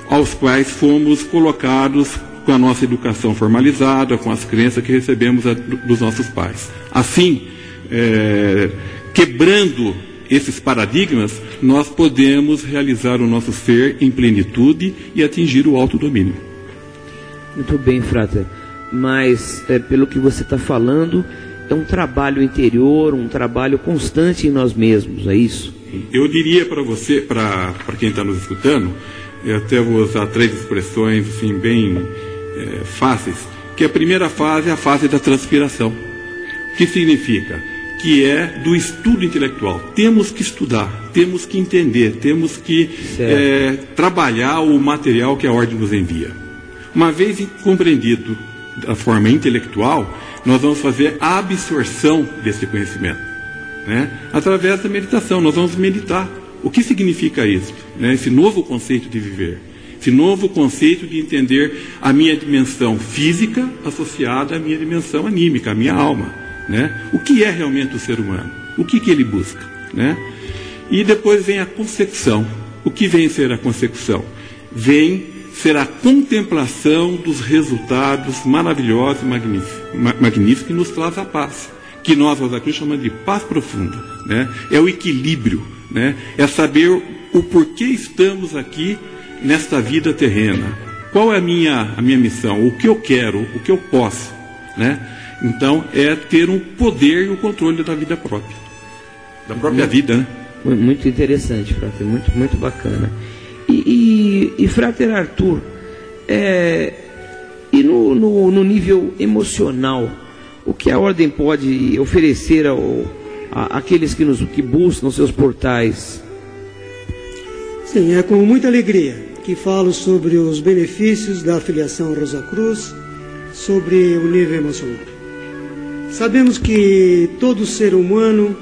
aos quais fomos colocados com a nossa educação formalizada, com as crenças que recebemos dos nossos pais. Assim, é, quebrando esses paradigmas, nós podemos realizar o nosso ser em plenitude e atingir o autodomínio. Muito bem, Frater. mas é, pelo que você está falando, é um trabalho interior, um trabalho constante em nós mesmos, é isso? Eu diria para você, para quem está nos escutando, eu até vou usar três expressões assim, bem é, fáceis, que a primeira fase é a fase da transpiração. O que significa? Que é do estudo intelectual. Temos que estudar, temos que entender, temos que é, trabalhar o material que a ordem nos envia. Uma vez compreendido da forma intelectual, nós vamos fazer a absorção desse conhecimento. Né? Através da meditação, nós vamos meditar. O que significa isso? Né? Esse novo conceito de viver. Esse novo conceito de entender a minha dimensão física associada à minha dimensão anímica, à minha alma. Né? O que é realmente o ser humano? O que, que ele busca? Né? E depois vem a consecução. O que vem ser a consecução? Vem ser a contemplação dos resultados maravilhosos e magníficos que nos traz a paz, que nós, Rosa Cruz, chamamos de paz profunda. Né? É o equilíbrio, né? é saber o porquê estamos aqui nesta vida terrena. Qual é a minha, a minha missão? O que eu quero? O que eu posso? Né? Então, é ter um poder e o um controle da vida própria. Da própria muito, vida, né? Muito interessante, Frater, muito, muito bacana. E, e, e Frater Arthur, é, e no, no, no, nível emocional, o que a ordem pode oferecer ao, a, àqueles que, nos, que buscam seus portais? Sim, é com muita alegria que falo sobre os benefícios da afiliação Rosa Cruz, sobre o nível emocional. Sabemos que todo ser humano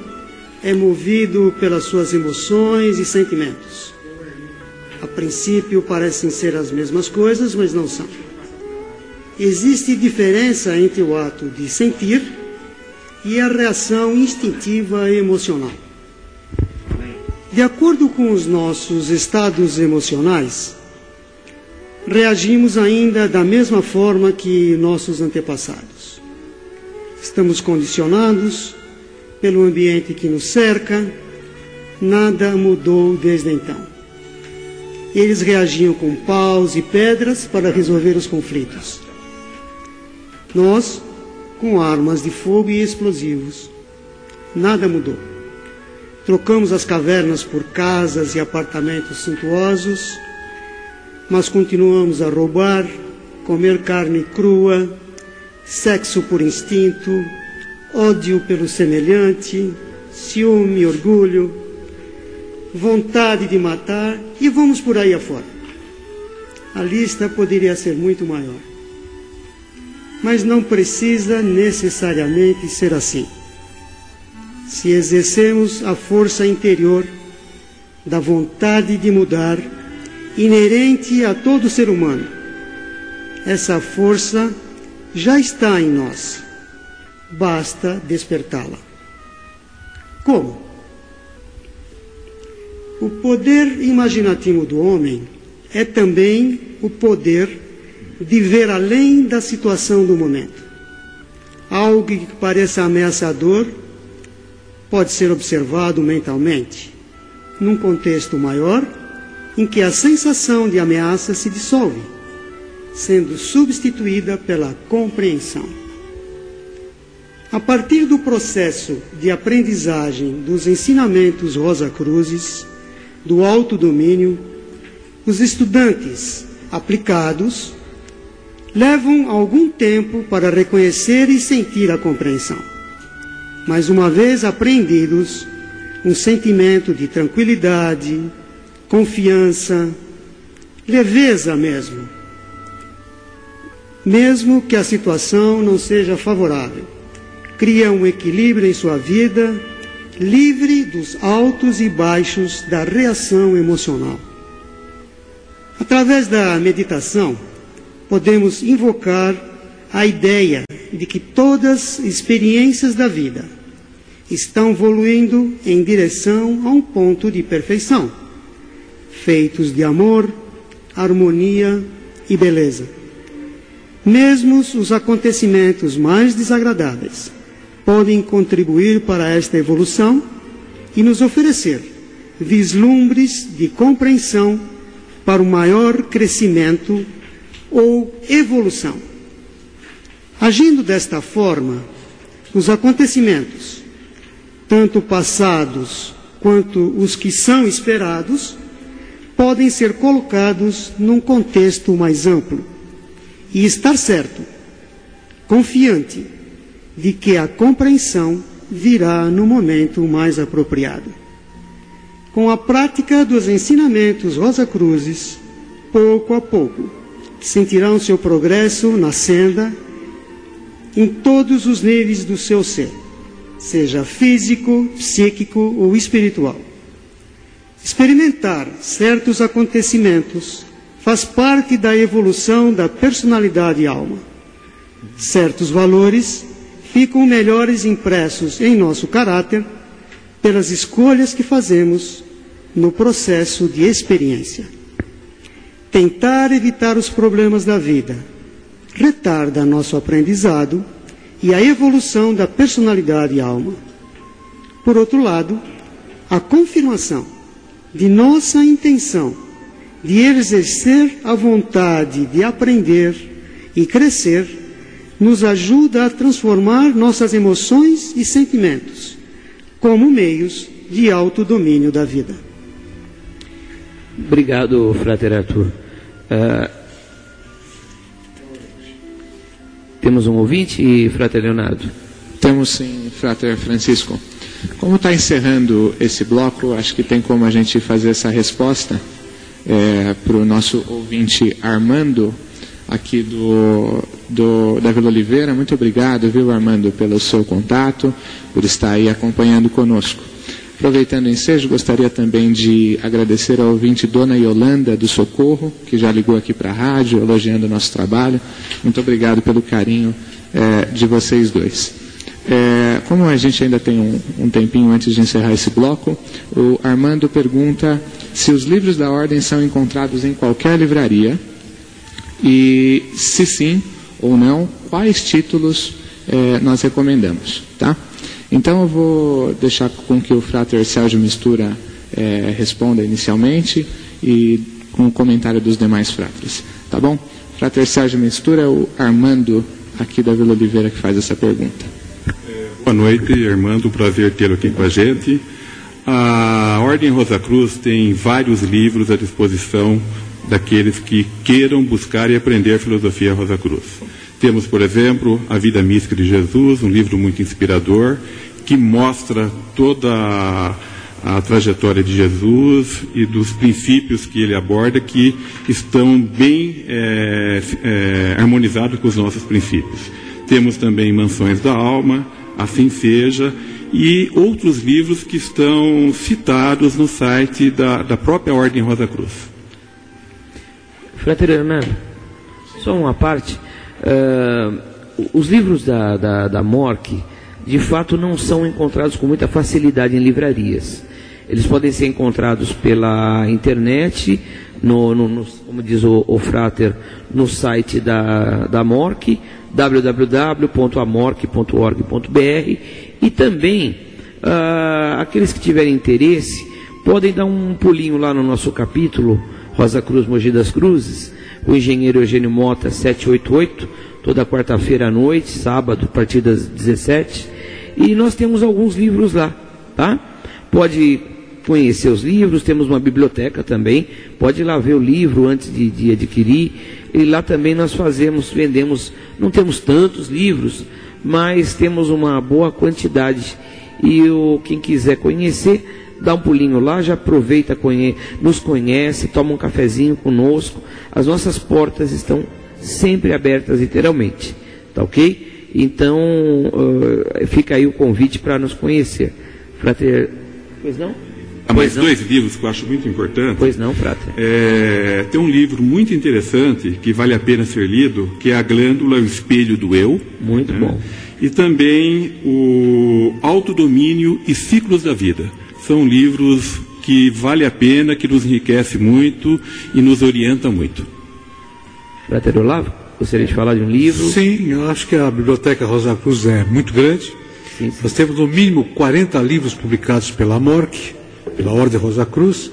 é movido pelas suas emoções e sentimentos. A princípio parecem ser as mesmas coisas, mas não são. Existe diferença entre o ato de sentir e a reação instintiva emocional. De acordo com os nossos estados emocionais, reagimos ainda da mesma forma que nossos antepassados. Estamos condicionados pelo ambiente que nos cerca, nada mudou desde então. Eles reagiam com paus e pedras para resolver os conflitos. Nós, com armas de fogo e explosivos. Nada mudou. Trocamos as cavernas por casas e apartamentos suntuosos, mas continuamos a roubar, comer carne crua, sexo por instinto, ódio pelo semelhante, ciúme, orgulho, vontade de matar e vamos por aí afora. A lista poderia ser muito maior. Mas não precisa necessariamente ser assim. Se exercemos a força interior da vontade de mudar, inerente a todo ser humano, essa força já está em nós. Basta despertá-la. Como? O poder imaginativo do homem é também o poder de ver além da situação do momento. Algo que pareça ameaçador pode ser observado mentalmente, num contexto maior, em que a sensação de ameaça se dissolve sendo substituída pela compreensão. A partir do processo de aprendizagem dos ensinamentos Rosa Cruzes, do autodomínio, os estudantes aplicados levam algum tempo para reconhecer e sentir a compreensão. Mas uma vez aprendidos, um sentimento de tranquilidade, confiança, leveza mesmo, mesmo que a situação não seja favorável. Cria um equilíbrio em sua vida, livre dos altos e baixos da reação emocional. Através da meditação, podemos invocar a ideia de que todas as experiências da vida estão evoluindo em direção a um ponto de perfeição, feitos de amor, harmonia e beleza. Mesmo os acontecimentos mais desagradáveis podem contribuir para esta evolução e nos oferecer vislumbres de compreensão para o maior crescimento ou evolução. Agindo desta forma, os acontecimentos, tanto passados quanto os que são esperados, podem ser colocados num contexto mais amplo e estar certo, confiante de que a compreensão virá no momento mais apropriado. Com a prática dos ensinamentos Rosa Cruzes, pouco a pouco, sentirão seu progresso na senda em todos os níveis do seu ser, seja físico, psíquico ou espiritual. Experimentar certos acontecimentos faz parte da evolução da personalidade e alma. Certos valores ficam melhores impressos em nosso caráter pelas escolhas que fazemos no processo de experiência. Tentar evitar os problemas da vida retarda nosso aprendizado e a evolução da personalidade e alma. Por outro lado, a confirmação de nossa intenção de exercer a vontade de aprender e crescer nos ajuda a transformar nossas emoções e sentimentos como meios de autodomínio da vida. Obrigado, Frater Arthur. Uh, temos um ouvinte, Frater Leonardo? Temos sim, Frater Francisco. Como está encerrando esse bloco, acho que tem como a gente fazer essa resposta é, para o nosso ouvinte Armando, aqui do, do, da Vila Oliveira. Muito obrigado, viu, Armando, pelo seu contato, por estar aí acompanhando conosco. Aproveitando o ensejo, gostaria também de agradecer ao ouvinte Dona Yolanda do Socorro, que já ligou aqui para a rádio, elogiando o nosso trabalho. Muito obrigado pelo carinho é, de vocês dois. É, como a gente ainda tem um, um, tempinho antes de encerrar esse bloco, o Armando pergunta se os livros da ordem são encontrados em qualquer livraria e, se sim ou não, quais títulos é, nós recomendamos. Tá? Então eu vou deixar com que o Frater Sérgio Mistura é, responda inicialmente e com o comentário dos demais fratres. Tá bom? Frater Sérgio Mistura o Armando aqui da Vila Oliveira que faz essa pergunta. É, boa noite, Armando. Prazer tê-lo aqui com a gente. A Ordem Rosa Cruz tem vários livros à disposição daqueles que queiram buscar e aprender a filosofia Rosa Cruz. Temos, por exemplo, A Vida Mística de Jesus, um livro muito inspirador, que mostra toda a, a trajetória de Jesus e dos princípios que ele aborda que estão bem é, é, harmonizados com os nossos princípios. Temos também Mansões da Alma, Assim Seja, e outros livros que estão citados no site da, da própria Ordem Rosa Cruz. Frater Hernando, só uma parte. Uh, os livros da, da, da de fato, não são encontrados com muita facilidade em livrarias. Eles podem ser encontrados pela internet, no, no, no como diz o, o, Frater, no site da, da MORC, www.amorc.org.br e também uh, aqueles que tiverem interesse podem dar um pulinho lá no nosso capítulo Rosa Cruz Mogi das Cruzes, o engenheiro Eugênio Mota 788, toda quarta-feira à noite, sábado, a partir das 17. E nós temos alguns livros lá, tá? Pode conhecer os livros, temos uma biblioteca também, pode ir lá ver o livro antes de, de adquirir. E lá também nós fazemos, vendemos, não temos tantos livros, mas temos uma boa quantidade. E o, quem quiser conhecer, dá um pulinho lá, já aproveita, conhe nos conhece, toma um cafezinho conosco. As nossas portas estão sempre abertas, literalmente. Tá ok? Então, uh, fica aí o convite para nos conhecer. Frater. Pois não? Há mais dois livros que eu acho muito importantes. Pois não, Frater. É, tem um livro muito interessante que vale a pena ser lido, que é A Glândula, o Espelho do Eu. Muito né? bom. E também o Autodomínio e Ciclos da Vida. São livros que vale a pena, que nos enriquece muito e nos orienta muito. Frater Olavo, gostaria de falar de um livro? Sim, eu acho que a Biblioteca Rosa Cruz é muito grande. Sim, sim. Nós temos no mínimo 40 livros publicados pela MORC, pela Ordem Rosa Cruz.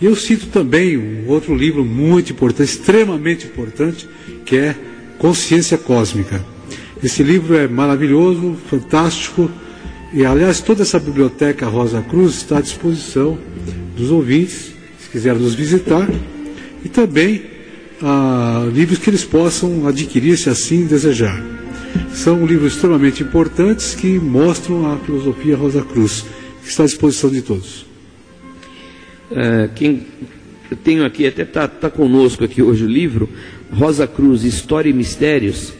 E eu cito também um outro livro muito importante, extremamente importante, que é Consciência Cósmica. Esse livro é maravilhoso, fantástico, e aliás toda essa biblioteca Rosa Cruz está à disposição dos ouvintes, se quiserem nos visitar, e também ah, livros que eles possam adquirir se assim desejar. São livros extremamente importantes que mostram a filosofia Rosa Cruz, que está à disposição de todos. É, quem eu tenho aqui, até está tá conosco aqui hoje o livro, Rosa Cruz, História e Mistérios.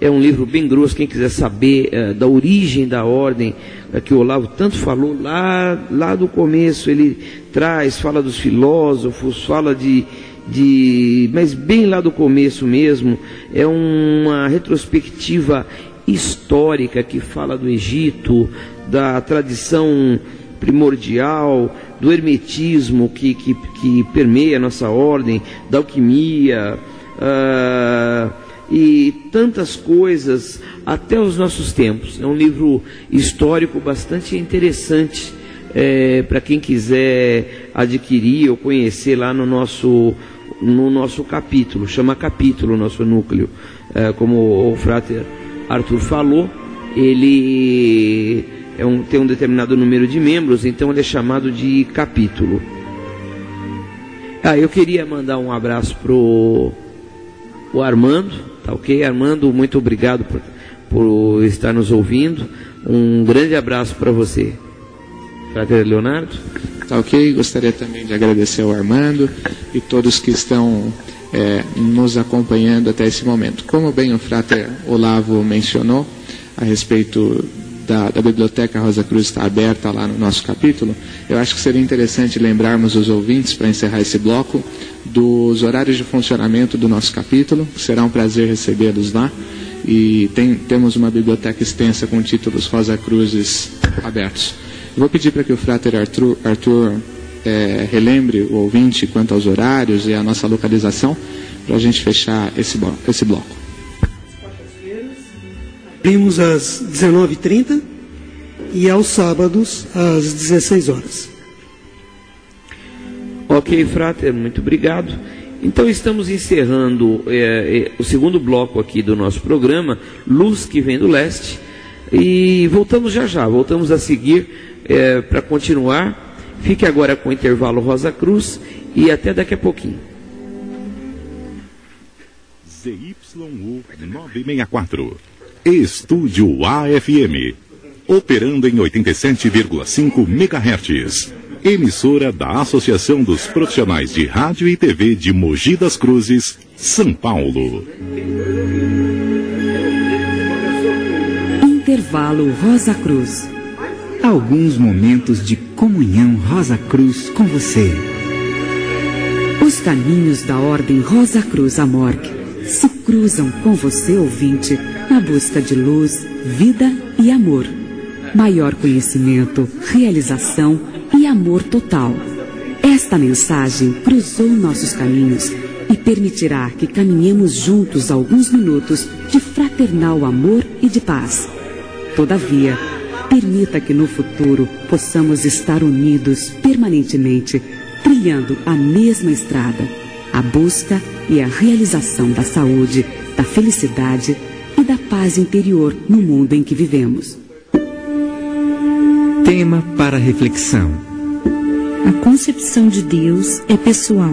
É um livro bem grosso, quem quiser saber é, da origem da ordem, é, que o Olavo tanto falou lá, lá do começo, ele traz, fala dos filósofos, fala de, de. Mas bem lá do começo mesmo, é uma retrospectiva histórica que fala do Egito, da tradição primordial, do hermetismo que, que, que permeia a nossa ordem, da alquimia uh, e tantas coisas até os nossos tempos. É um livro histórico bastante interessante é, para quem quiser adquirir ou conhecer lá no nosso, no nosso capítulo, chama capítulo nosso núcleo. É, como o frater Arthur falou, ele é um, tem um determinado número de membros, então ele é chamado de capítulo. Ah, eu queria mandar um abraço pro o Armando, tá ok? Armando, muito obrigado por, por estar nos ouvindo. Um grande abraço para você. Frater Leonardo. Tá ok? Gostaria também de agradecer ao Armando e todos que estão é, nos acompanhando até esse momento. Como bem o Frater Olavo mencionou a respeito da, da, Biblioteca Rosa Cruz está aberta lá no nosso capítulo, eu acho que seria interessante lembrarmos os ouvintes, para encerrar esse bloco, dos horários de funcionamento do nosso capítulo. Será um prazer recebê-los lá. E tem, temos uma biblioteca extensa com títulos Rosa Cruzes abertos. Eu vou pedir para que o frater Arthur, Arthur é, relembre o ouvinte quanto aos horários e a nossa localização, para a gente fechar esse, esse bloco. Abrimos às 19h30 e aos sábados às 16 horas. Ok, Frater, muito obrigado. Então estamos encerrando é, é, o segundo bloco aqui do nosso programa, Luz que vem do leste, e voltamos já já, voltamos a seguir é, para continuar. Fique agora com o intervalo Rosa Cruz e até daqui a pouquinho. ZYU 964 Estúdio AFM. Operando em 87,5 MHz. Emissora da Associação dos Profissionais de Rádio e TV de Mogi das Cruzes, São Paulo. Intervalo Rosa Cruz. Alguns momentos de comunhão Rosa Cruz com você. Os caminhos da Ordem Rosa Cruz Amorque se cruzam com você, ouvinte na busca de luz, vida e amor. Maior conhecimento, realização e amor total. Esta mensagem cruzou nossos caminhos e permitirá que caminhemos juntos alguns minutos de fraternal amor e de paz. Todavia, permita que no futuro possamos estar unidos permanentemente, trilhando a mesma estrada, a busca e a realização da saúde, da felicidade da paz interior no mundo em que vivemos. Tema para reflexão: A concepção de Deus é pessoal.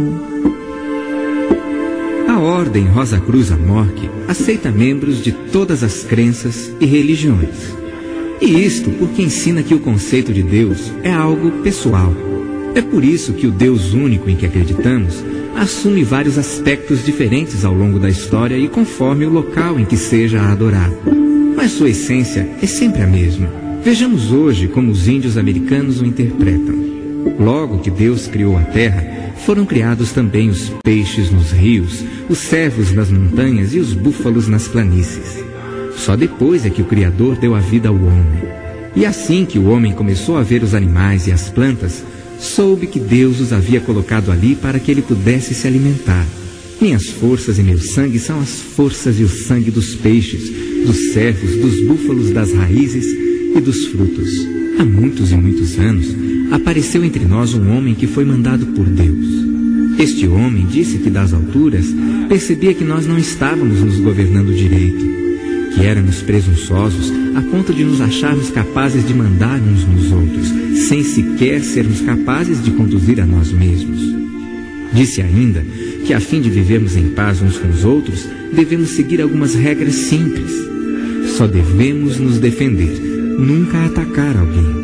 A Ordem Rosa Cruz Amorque aceita membros de todas as crenças e religiões. E isto porque ensina que o conceito de Deus é algo pessoal. É por isso que o Deus único em que acreditamos assume vários aspectos diferentes ao longo da história e conforme o local em que seja adorado. Mas sua essência é sempre a mesma. Vejamos hoje como os índios americanos o interpretam. Logo que Deus criou a terra, foram criados também os peixes nos rios, os cervos nas montanhas e os búfalos nas planícies. Só depois é que o Criador deu a vida ao homem. E assim que o homem começou a ver os animais e as plantas, soube que Deus os havia colocado ali para que ele pudesse se alimentar. Minhas forças e meu sangue são as forças e o sangue dos peixes, dos cervos, dos búfalos, das raízes e dos frutos. Há muitos e muitos anos, apareceu entre nós um homem que foi mandado por Deus. Este homem disse que das alturas percebia que nós não estávamos nos governando direito que éramos presunçosos a ponto de nos acharmos capazes de mandar uns nos outros, sem sequer sermos capazes de conduzir a nós mesmos. Disse ainda que, a fim de vivermos em paz uns com os outros, devemos seguir algumas regras simples. Só devemos nos defender, nunca atacar alguém.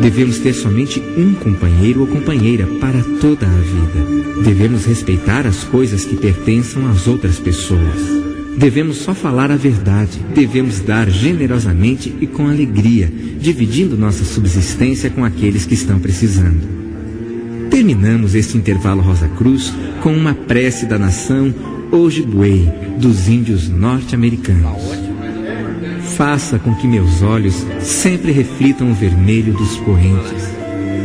Devemos ter somente um companheiro ou companheira para toda a vida. Devemos respeitar as coisas que pertençam às outras pessoas. Devemos só falar a verdade. Devemos dar generosamente e com alegria, dividindo nossa subsistência com aqueles que estão precisando. Terminamos este intervalo Rosa Cruz com uma prece da nação Ojibwe, dos índios norte-americanos. Faça com que meus olhos sempre reflitam o vermelho dos poentes.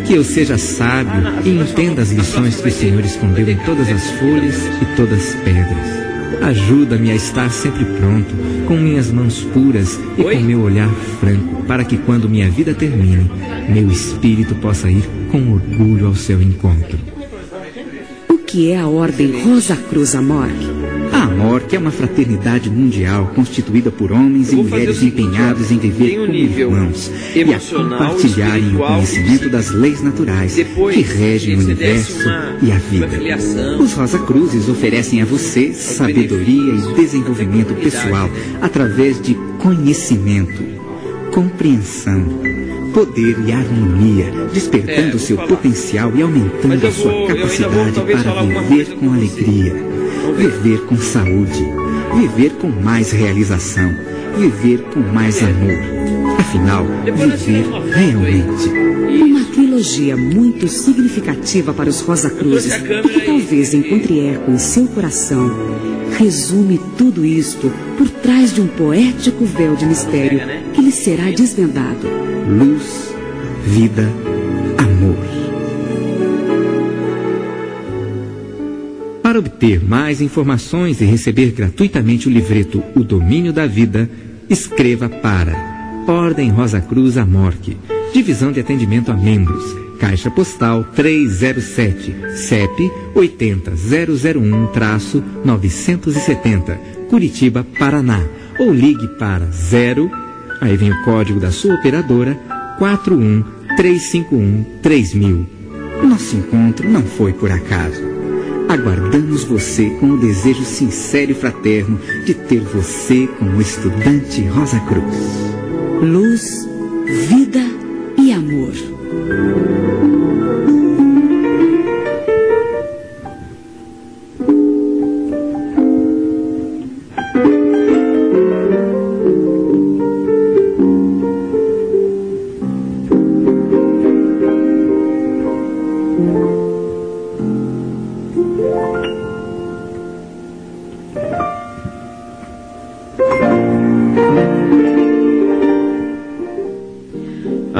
Que eu seja sábio e entenda as lições que o Senhor escondeu em todas as folhas e todas as pedras. Ajuda-me a estar sempre pronto, com minhas mãos puras e com meu olhar franco, para que quando minha vida termine, meu espírito possa ir com orgulho ao seu encontro. O que é a Ordem Rosa Cruz Amor? A Amor, que é uma fraternidade mundial constituída por homens e mulheres empenhados em viver como irmãos e a compartilharem o conhecimento das leis naturais que regem o universo e a vida. Os Rosa Cruzes oferecem a você sabedoria e desenvolvimento pessoal através de conhecimento, compreensão, poder e harmonia, despertando seu potencial e aumentando a sua capacidade para viver com alegria viver com saúde, viver com mais realização, viver com mais amor. Afinal, viver realmente. Uma trilogia muito significativa para os Rosa Cruzes e que talvez encontre eco em seu coração. Resume tudo isto por trás de um poético véu de mistério que lhe será desvendado. Luz, vida, Para obter mais informações e receber gratuitamente o livreto O Domínio da Vida, escreva para Ordem Rosa Cruz Amorque, Divisão de Atendimento a Membros, Caixa Postal 307, CEP 80001-970, Curitiba, Paraná. Ou ligue para 0, aí vem o código da sua operadora, 41 351 3000. Nosso encontro não foi por acaso. Aguardamos você com o desejo sincero e fraterno de ter você como estudante Rosa Cruz. Luz, vida e amor.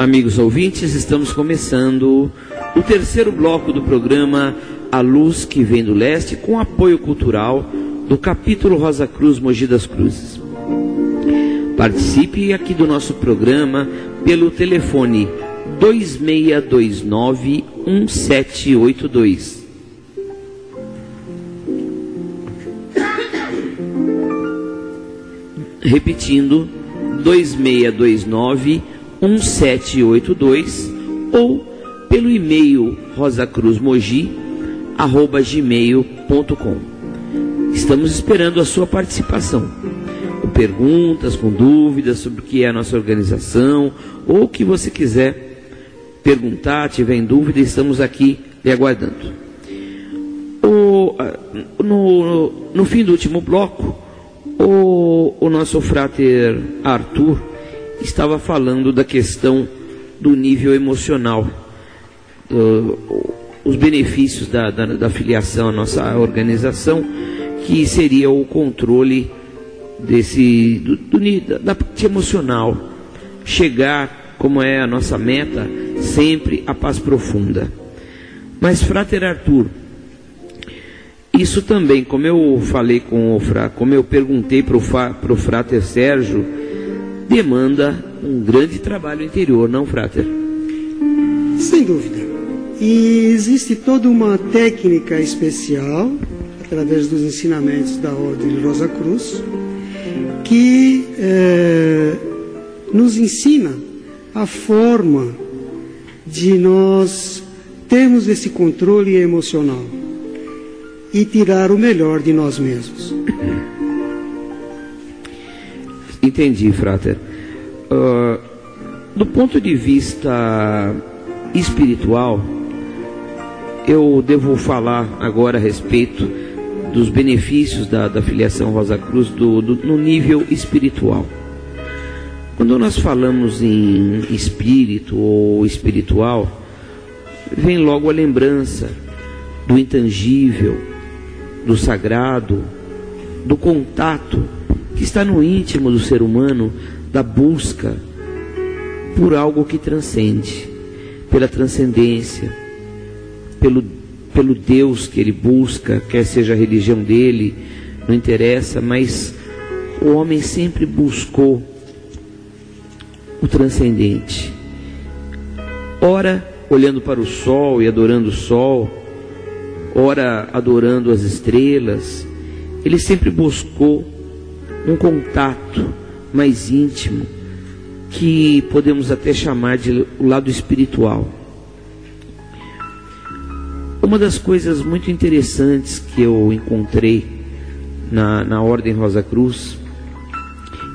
Amigos ouvintes, estamos começando o terceiro bloco do programa A Luz que Vem do Leste, com apoio cultural do capítulo Rosa Cruz Mogi das Cruzes. Participe aqui do nosso programa pelo telefone 2629 1782. Repetindo, 2629 1782 ou pelo e-mail rosacruzmogi@gmail.com. Estamos esperando a sua participação. Com perguntas, com dúvidas sobre o que é a nossa organização ou o que você quiser perguntar, tiver em dúvida, estamos aqui lhe aguardando. O, no, no fim do último bloco, o, o nosso frater Arthur estava falando da questão do nível emocional, os benefícios da, da, da, filiação à nossa organização, que seria o controle desse do, do, da parte emocional, chegar, como é a nossa meta, sempre à paz profunda. Mas, Frater Arthur, isso também, como eu falei com o como eu perguntei para o Frater Sérgio, demanda um grande trabalho interior, não, Frater? Sem dúvida. E existe toda uma técnica especial, através dos ensinamentos da Ordem de Rosa Cruz, que é, nos ensina a forma de nós termos esse controle emocional e tirar o melhor de nós mesmos. Entendi, Frater. Uh, do ponto de vista espiritual, eu devo falar agora a respeito dos benefícios da, da filiação Rosa Cruz do, do, no nível espiritual. Quando nós falamos em espírito ou espiritual, vem logo a lembrança do intangível, do sagrado, do contato que está no íntimo do ser humano, da busca por algo que transcende, pela transcendência, pelo, pelo Deus que ele busca, quer seja a religião dele, não interessa, mas o homem sempre buscou o transcendente. Ora, olhando para o sol e adorando o sol, ora adorando as estrelas, ele sempre buscou um contato mais íntimo, que podemos até chamar de o lado espiritual. Uma das coisas muito interessantes que eu encontrei na, na Ordem Rosa Cruz,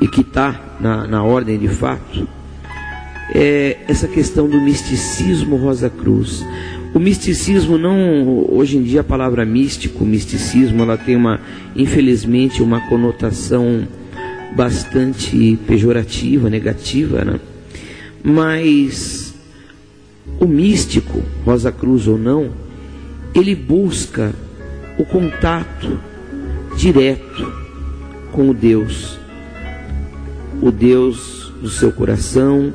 e que está na, na ordem de fato, é essa questão do misticismo Rosa Cruz. O misticismo não, hoje em dia a palavra místico, misticismo, ela tem uma, infelizmente, uma conotação bastante pejorativa, negativa, né? Mas o místico, Rosa Cruz ou não, ele busca o contato direto com o Deus, o Deus do seu coração,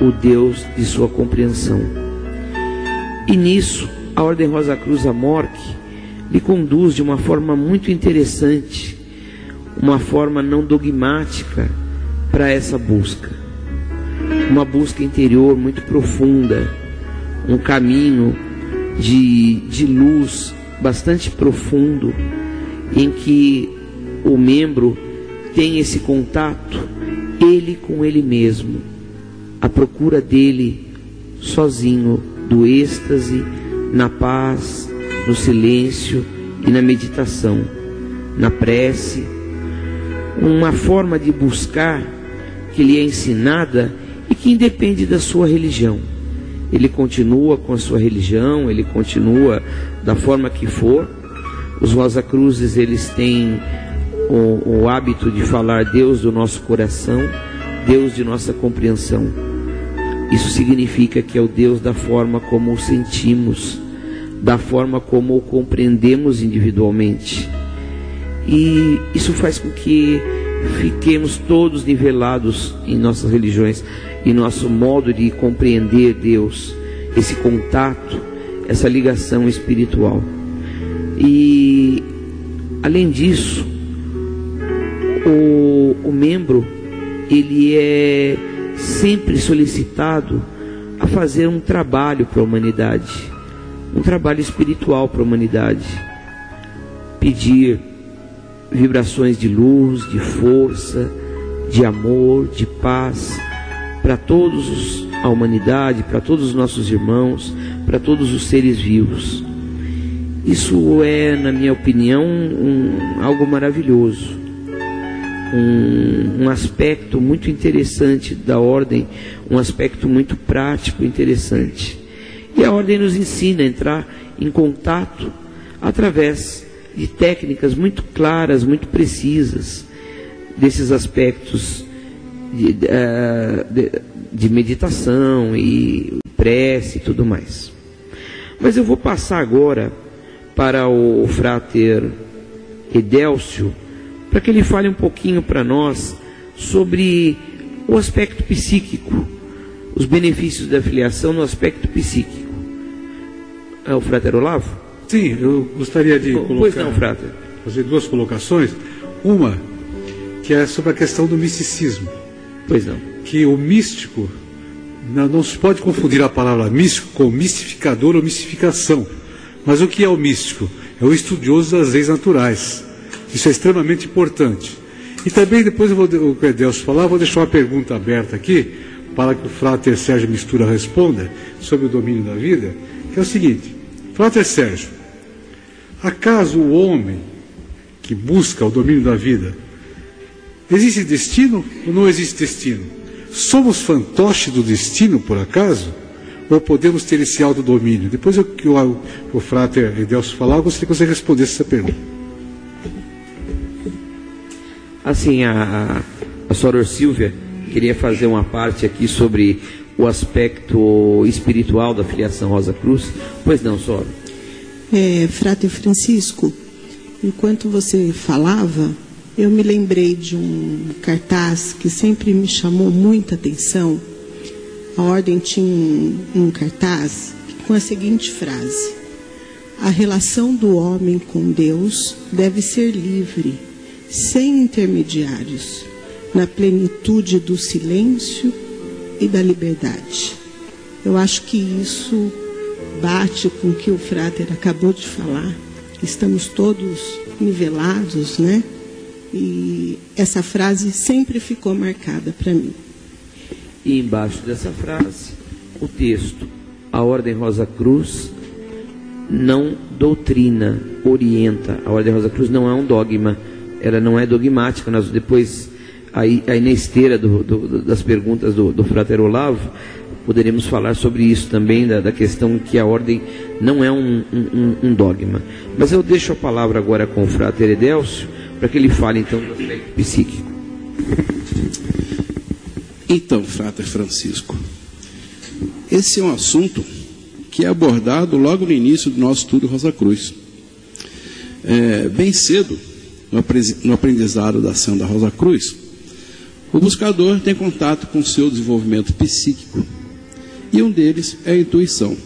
o Deus de sua compreensão. E nisso, a Ordem Rosa Cruz Amorque lhe conduz de uma forma muito interessante, uma forma não dogmática para essa busca. Uma busca interior muito profunda, um caminho de, de luz bastante profundo, em que o membro tem esse contato, ele com ele mesmo a procura dele sozinho, do êxtase, na paz, no silêncio e na meditação, na prece, uma forma de buscar que lhe é ensinada e que independe da sua religião. Ele continua com a sua religião, ele continua da forma que for. Os Rosa Cruzes, eles têm o, o hábito de falar Deus do nosso coração, Deus de nossa compreensão. Isso significa que é o Deus da forma como o sentimos, da forma como o compreendemos individualmente. E isso faz com que fiquemos todos nivelados em nossas religiões, em nosso modo de compreender Deus, esse contato, essa ligação espiritual. E, além disso, o, o membro, ele é sempre solicitado a fazer um trabalho para a humanidade, um trabalho espiritual para a humanidade, pedir vibrações de luz, de força, de amor, de paz para todos a humanidade, para todos os nossos irmãos, para todos os seres vivos. Isso é, na minha opinião, um, algo maravilhoso um, um aspecto muito interessante da ordem, um aspecto muito prático, interessante. E a ordem nos ensina a entrar em contato através de técnicas muito claras, muito precisas, desses aspectos de, de, de meditação e prece e tudo mais. Mas eu vou passar agora para o frater Edélcio para que ele fale um pouquinho para nós sobre o aspecto psíquico, os benefícios da filiação no aspecto psíquico. É o Frater Olavo? Sim, eu gostaria de colocar, pois não, Frater. fazer duas colocações. Uma, que é sobre a questão do misticismo. Pois não. Que o místico, não, não se pode confundir a palavra místico com mistificador ou mistificação. Mas o que é o místico? É o estudioso das leis naturais. Isso é extremamente importante. E também depois eu vou, o Edelso falar, vou deixar uma pergunta aberta aqui, para que o Frater Sérgio Mistura responda sobre o domínio da vida, que é o seguinte, Frater Sérgio, acaso o homem que busca o domínio da vida, existe destino ou não existe destino? Somos fantoches do destino, por acaso? Ou podemos ter esse autodomínio? Depois eu, que o, o Frater Edelso falar, eu gostaria que você respondesse essa pergunta. Assim, a, a Soror Silvia queria fazer uma parte aqui sobre o aspecto espiritual da filiação Rosa Cruz. Pois não, Soror. É, Frater Francisco, enquanto você falava, eu me lembrei de um cartaz que sempre me chamou muita atenção. A ordem tinha um, um cartaz com a seguinte frase: A relação do homem com Deus deve ser livre, sem intermediários, na plenitude do silêncio e da liberdade. Eu acho que isso bate com o que o Frater acabou de falar. Estamos todos nivelados, né? E essa frase sempre ficou marcada para mim. E embaixo dessa frase, o texto: A Ordem Rosa Cruz não doutrina, orienta. A Ordem Rosa Cruz não é um dogma, ela não é dogmática. Nós depois, aí, aí na esteira do, do, das perguntas do, do Frater Olavo, poderemos falar sobre isso também, da, da questão que a ordem não é um, um, um, dogma. Mas eu deixo a palavra agora com o Frater Edelcio, para que ele fale então do aspecto psíquico. Então, Frater Francisco, esse é um assunto que é abordado logo no início do nosso estudo Rosa Cruz. É, bem cedo, no aprendizado da ação da Rosa Cruz, o buscador tem contato com seu desenvolvimento psíquico e um deles é a intuição.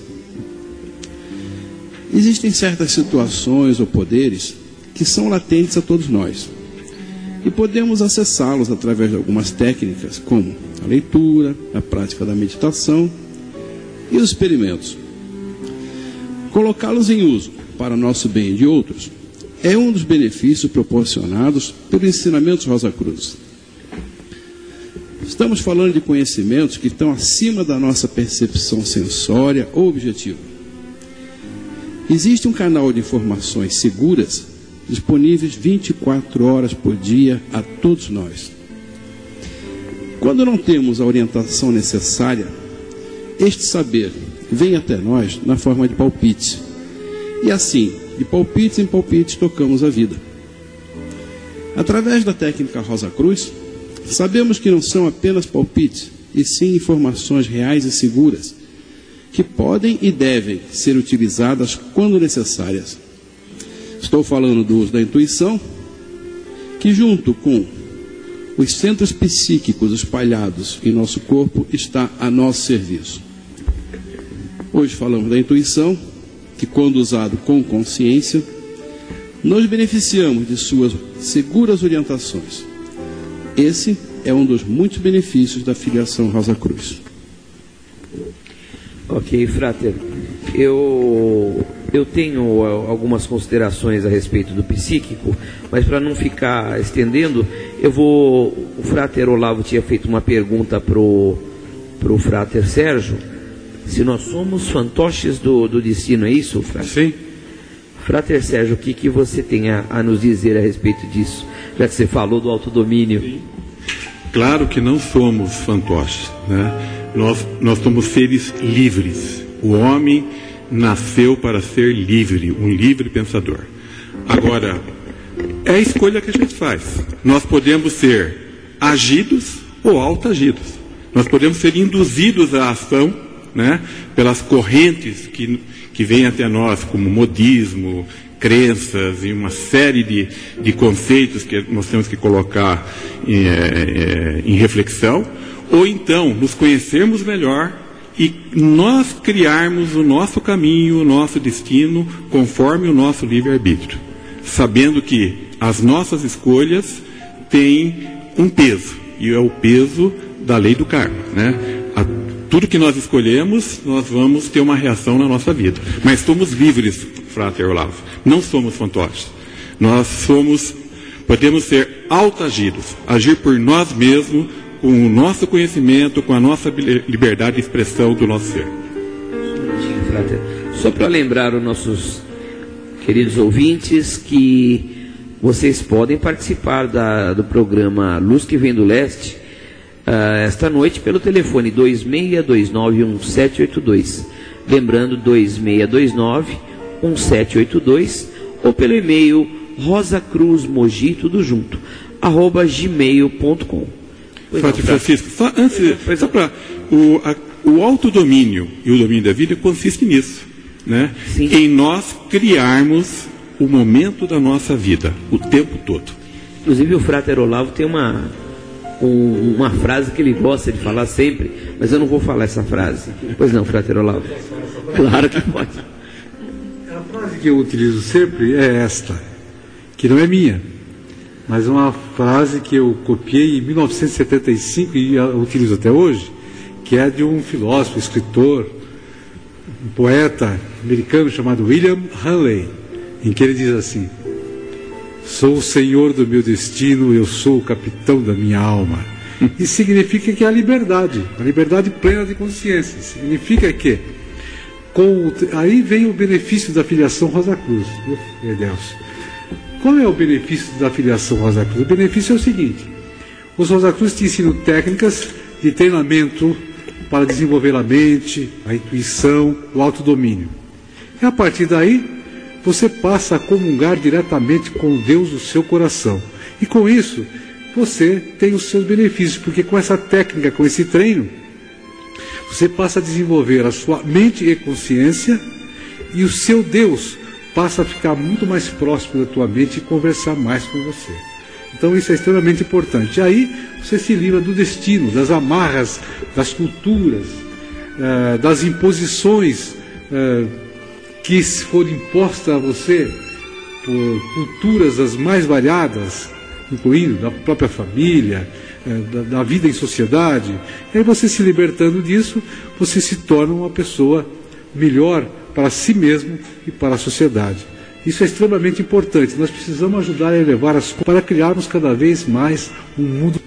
Existem certas situações ou poderes que são latentes a todos nós. E podemos acessá-los através de algumas técnicas, como a leitura, a prática da meditação e os experimentos. Colocá-los em uso para nosso bem e de outros é um dos benefícios proporcionados pelo ensinamento Rosa Cruz. Estamos falando de conhecimentos que estão acima da nossa percepção sensória ou objetiva. Existe um canal de informações seguras disponíveis 24 horas por dia a todos nós. Quando não temos a orientação necessária, este saber vem até nós na forma de palpite. E assim, de palpites em palpites, tocamos a vida. Através da técnica Rosa Cruz, sabemos que não são apenas palpites, e sim informações reais e seguras, que podem e devem ser utilizadas quando necessárias. Estou falando do uso da intuição, que junto com os centros psíquicos espalhados em nosso corpo está a nosso serviço. Hoje falamos da intuição, que quando usado com consciência, nos beneficiamos de suas seguras orientações. Esse é um dos muitos benefícios da filiação Rosa Cruz. Ok, Frater. Eu eu tenho algumas considerações a respeito do psíquico, mas para não ficar estendendo, eu vou. O Frater Olavo tinha feito uma pergunta pro pro Frater Sérgio, se nós somos fantoches do, do destino, é isso, Frater? Sim. Frater Sérgio, o que, que você tem a, a nos dizer a respeito disso? Já que você falou do autodomínio. Sim. Claro que não somos fantoches, né? Nós, nós somos seres livres. O homem nasceu para ser livre, um livre pensador. Agora, é a escolha que a gente faz. Nós podemos ser agidos ou autoagidos. Nós podemos ser induzidos à ação né, pelas correntes que, que vêm até nós, como modismo, crenças e uma série de, de conceitos que nós temos que colocar em, é, em reflexão, ou então nos conhecermos melhor e nós criarmos o nosso caminho, o nosso destino, conforme o nosso livre-arbítrio, sabendo que as nossas escolhas têm um peso, e é o peso da lei do karma. Né? Tudo que nós escolhemos, nós vamos ter uma reação na nossa vida. Mas somos livres, Frater Olavo, não somos fantoches. Nós somos Podemos ser autoagidos, agir por nós mesmos, com o nosso conhecimento, com a nossa liberdade de expressão do nosso ser. Só para lembrar os nossos queridos ouvintes que vocês podem participar da, do programa Luz que Vem do Leste uh, esta noite pelo telefone 26291782. Lembrando 26291782 ou pelo e-mail rosacruzmogi tudo junto arroba gmail.com. Francisco, só antes, só para o, o autodomínio e o domínio da vida consiste nisso, né? Sim. Em nós criarmos o momento da nossa vida, o tempo todo. Inclusive o Frater Olavo tem uma um, uma frase que ele gosta de falar sempre, mas eu não vou falar essa frase. Pois não, Frater Olavo? Claro que pode. A frase que eu utilizo sempre é esta, que não é minha, mas uma frase que eu copiei em 1975 e utilizo até hoje, que é de um filósofo, escritor, um poeta americano chamado William Hanley, em que ele diz assim: Sou o senhor do meu destino, eu sou o capitão da minha alma. Isso significa que é a liberdade, a liberdade plena de consciência. Significa que com, aí vem o benefício da filiação Rosa Cruz, meu Deus. Qual é o benefício da filiação Rosa Cruz? O benefício é o seguinte: os Rosa Cruz te ensinam técnicas de treinamento para desenvolver a mente, a intuição, o autodomínio. E a partir daí, você passa a comungar diretamente com Deus do seu coração. E com isso, você tem os seus benefícios, porque com essa técnica, com esse treino, você passa a desenvolver a sua mente e consciência, e o seu Deus passa a ficar muito mais próximo da tua mente e conversar mais com você. Então isso é extremamente importante. E aí você se livra do destino, das amarras, das culturas, uh, das imposições uh, que se for imposta a você por culturas as mais variadas, incluindo da própria família, eh, da, da, vida em sociedade, e aí você se libertando disso, você se torna uma pessoa melhor para si mesmo e para a sociedade. Isso é extremamente importante. Nós precisamos ajudar a elevar as coisas para criarmos cada vez mais um mundo.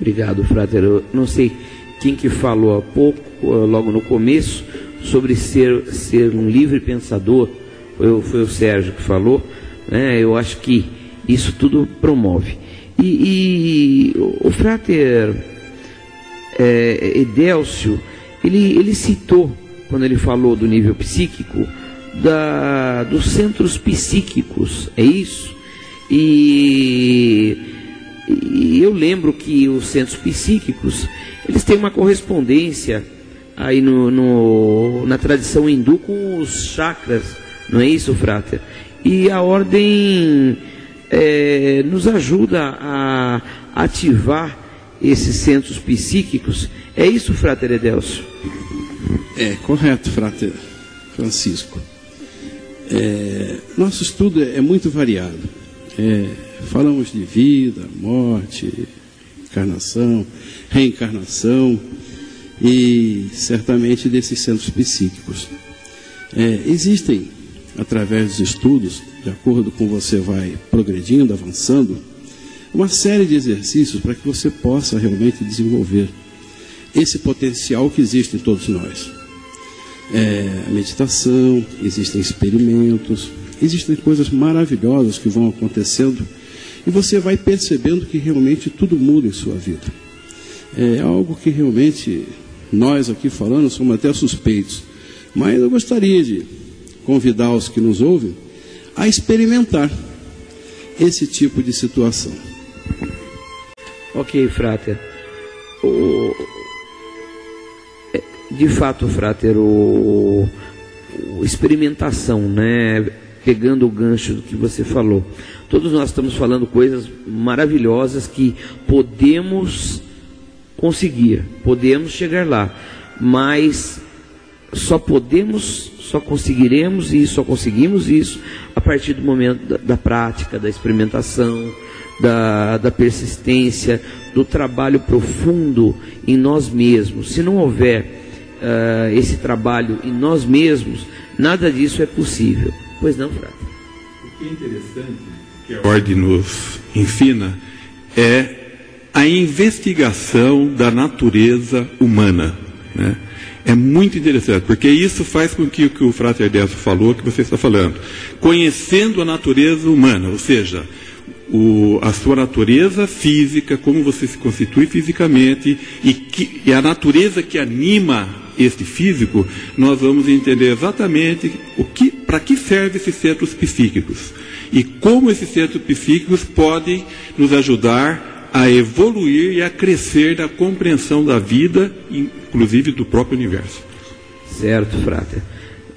Obrigado, Frater. Eu não sei quem que falou há pouco, logo no começo, sobre ser, ser um livre pensador, foi, foi o Sérgio que falou, né? eu acho que isso tudo promove. E, e o frater é, Edélcio, ele, ele citou, quando ele falou do nível psíquico, da, dos centros psíquicos, é isso? E, e eu lembro que os centros psíquicos, eles têm uma correspondência aí no, no, na tradição hindu com os chakras, não é isso, Frater? E a ordem é, nos ajuda a ativar esses centros psíquicos. É isso, Frater Edelcio? É, correto, Frater Francisco. É, nosso estudo é muito variado. É, falamos de vida, morte, encarnação, reencarnação e certamente desses centros psíquicos. É, existem, através dos estudos, de acordo com você vai progredindo, avançando, uma série de exercícios para que você possa realmente desenvolver esse potencial que existe em todos nós. É, meditação, existem experimentos, existem coisas maravilhosas que vão acontecendo e você vai percebendo que realmente tudo muda em sua vida. É algo que realmente nós aqui falando somos até suspeitos, mas eu gostaria de convidar os que nos ouvem a experimentar esse tipo de situação. Ok, Frater. O... É, de fato, Frater, o... o experimentação, né? Pegando o gancho do que você falou. Todos nós estamos falando coisas maravilhosas que podemos conseguir, podemos chegar lá, mas só podemos, só conseguiremos e só conseguimos isso a partir do momento da, da prática, da experimentação, da, da, persistência, do trabalho profundo em nós mesmos. Se não houver uh, esse trabalho em nós mesmos, nada disso é possível. Pois não, Frater? O que é interessante que a ordem nos ensina é a investigação da natureza humana. Né? É muito interessante, porque isso faz com que o que o Frater Décio falou, que você está falando, conhecendo a natureza humana, ou seja, o, a sua natureza física, como você se constitui fisicamente e, que, e a natureza que anima este físico, nós vamos entender exatamente o que, para que servem esses centros psíquicos e como esses centros psíquicos podem nos ajudar a evoluir e a crescer na compreensão da vida, inclusive do próprio universo. Certo, Frater.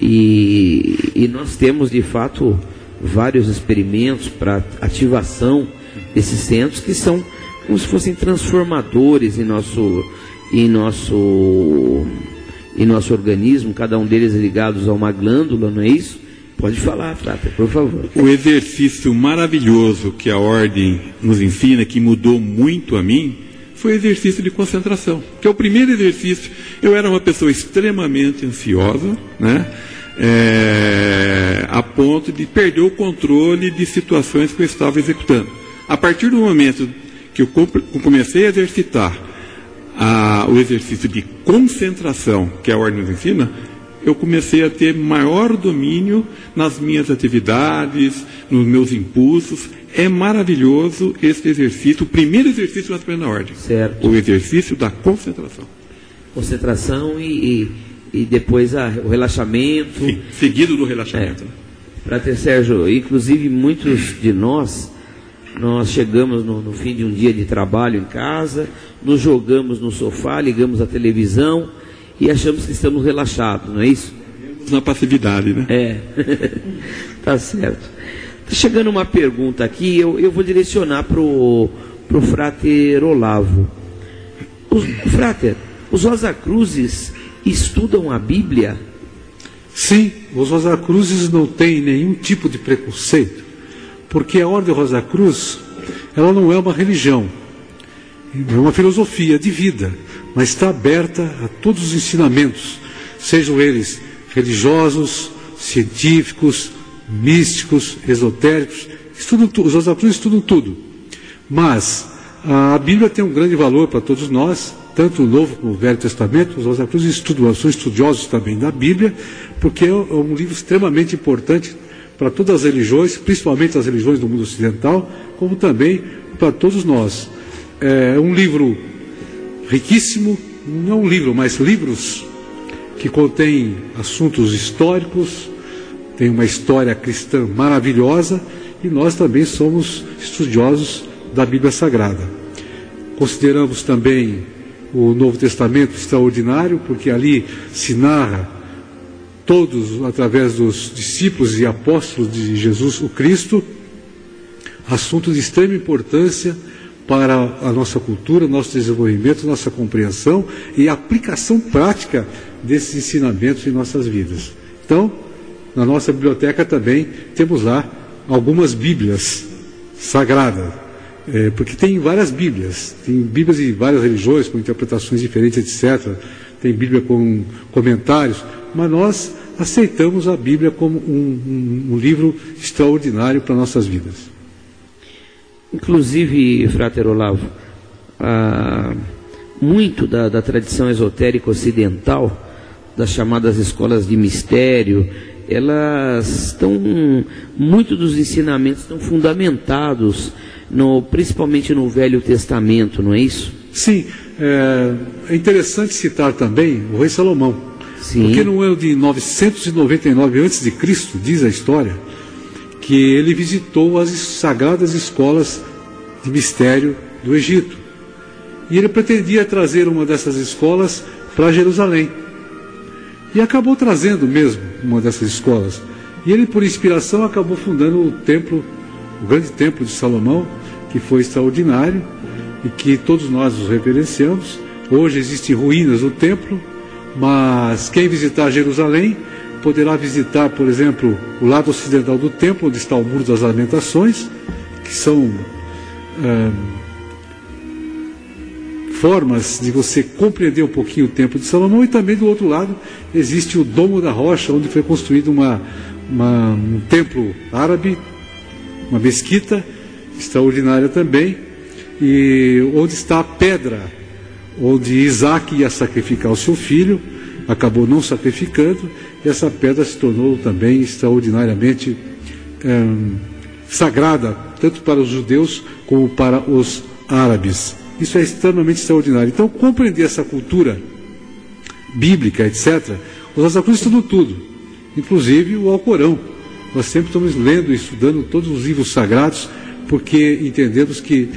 E, e nós temos de fato vários experimentos para ativação desses centros que são como se fossem transformadores em nosso, em nosso, em nosso organismo, cada um deles ligados a uma glândula, não é isso? Pode falar, Frater, por favor. O exercício maravilhoso que a ordem nos ensina, que mudou muito a mim, foi o exercício de concentração. Que é o primeiro exercício. Eu era uma pessoa extremamente ansiosa, né? é, a ponto de perder o controle de situações que eu estava executando. A partir do momento que eu comecei a exercitar a, o exercício de concentração que a ordem nos ensina, eu comecei a ter maior domínio nas minhas atividades, nos meus impulsos. É maravilhoso esse exercício, o primeiro exercício da ordem. Certo. O exercício da concentração. Concentração e, e e depois a, o relaxamento. Sim, seguido do relaxamento. É. Para ter Sérgio, inclusive muitos de nós, nós chegamos no, no, fim de um dia de trabalho em casa, nos jogamos no sofá, ligamos a televisão e achamos que estamos relaxados, não é isso? Na passividade, né? É, tá certo. Está chegando uma pergunta aqui, eu, eu vou direcionar para o Frater Olavo. Os, frater, os Rosa Cruzes estudam a Bíblia? Sim, os Rosacruzes não têm nenhum tipo de preconceito, porque a Ordem Rosa Cruz, ela não é uma religião, é uma filosofia de vida, mas está aberta a todos os ensinamentos, sejam eles religiosos, científicos, místicos, esotéricos, estudam os Rosacruzes estudam tudo. Mas a Bíblia tem um grande valor para todos nós, tanto o Novo como o Velho Testamento, os Cruz estudam, são estudiosos também da Bíblia, porque é um livro extremamente importante para todas as religiões, principalmente as religiões do mundo ocidental, como também para todos nós. É um livro riquíssimo, não um livro, mas livros que contém assuntos históricos, tem uma história cristã maravilhosa e nós também somos estudiosos da Bíblia Sagrada. Consideramos também o Novo Testamento extraordinário, porque ali se narra todos, através dos discípulos e apóstolos de Jesus o Cristo, assuntos de extrema importância para a nossa cultura, nosso desenvolvimento, nossa compreensão e aplicação prática desses ensinamentos em nossas vidas. Então, na nossa biblioteca também temos lá algumas Bíblias sagradas, é, porque tem várias Bíblias, tem Bíblias de várias religiões, com interpretações diferentes, etc. Tem Bíblia com comentários, mas nós aceitamos a Bíblia como um, um, um livro extraordinário para nossas vidas. Inclusive, Frater Olavo, ah, muito da, da tradição esotérica ocidental, das chamadas escolas de mistério, elas estão, muito dos ensinamentos estão fundamentados no, principalmente no Velho Testamento, não é isso? Sim, é, é interessante citar também o rei Salomão. Sim. Porque no ano de 999 a.C., diz a história, que ele visitou as sagradas escolas de mistério do Egito. E ele pretendia trazer uma dessas escolas para Jerusalém. E acabou trazendo mesmo uma dessas escolas. E ele, por inspiração, acabou fundando o templo, o grande templo de Salomão, que foi extraordinário e que todos nós os reverenciamos. Hoje existem ruínas do templo, mas quem visitar Jerusalém poderá visitar, por exemplo, o lado ocidental do templo, onde está o Muro das Lamentações, que são formas de você compreender um pouquinho o templo de Salomão, e também do outro lado existe o Domo da Rocha, onde foi construído uma, uma, um templo árabe uma mesquita extraordinária também, e onde está a pedra onde Isaac ia sacrificar o seu filho, acabou não sacrificando, essa pedra se tornou também extraordinariamente hum, sagrada, tanto para os judeus como para os árabes. Isso é extremamente extraordinário. Então, compreender essa cultura bíblica, etc., os Rosa Cruz estudam tudo, inclusive o Alcorão. Nós sempre estamos lendo e estudando todos os livros sagrados, porque entendemos que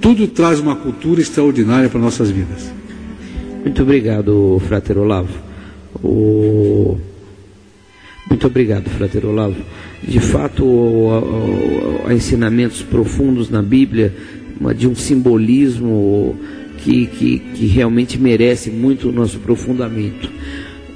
tudo traz uma cultura extraordinária para nossas vidas. Muito obrigado, Frater Olavo. O... Muito obrigado, Frater Olavo. De fato, há ensinamentos profundos na Bíblia, de um simbolismo que, que, que realmente merece muito o nosso aprofundamento.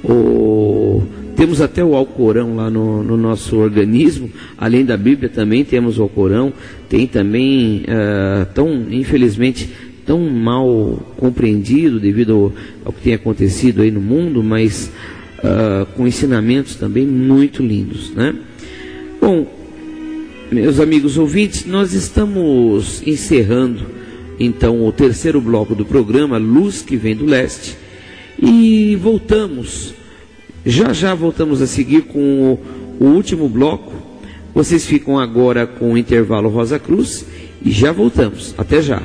O... Temos até o Alcorão lá no, no, nosso organismo, além da Bíblia também temos o Alcorão, tem também, uh, tão, infelizmente, tão mal compreendido devido ao, ao, que tem acontecido aí no mundo, mas uh, com ensinamentos também muito lindos. Né? Bom, meus amigos ouvintes, nós estamos encerrando então o terceiro bloco do programa Luz que vem do leste e voltamos já já voltamos a seguir com o, o último bloco. Vocês ficam agora com o intervalo Rosa Cruz e já voltamos. Até já.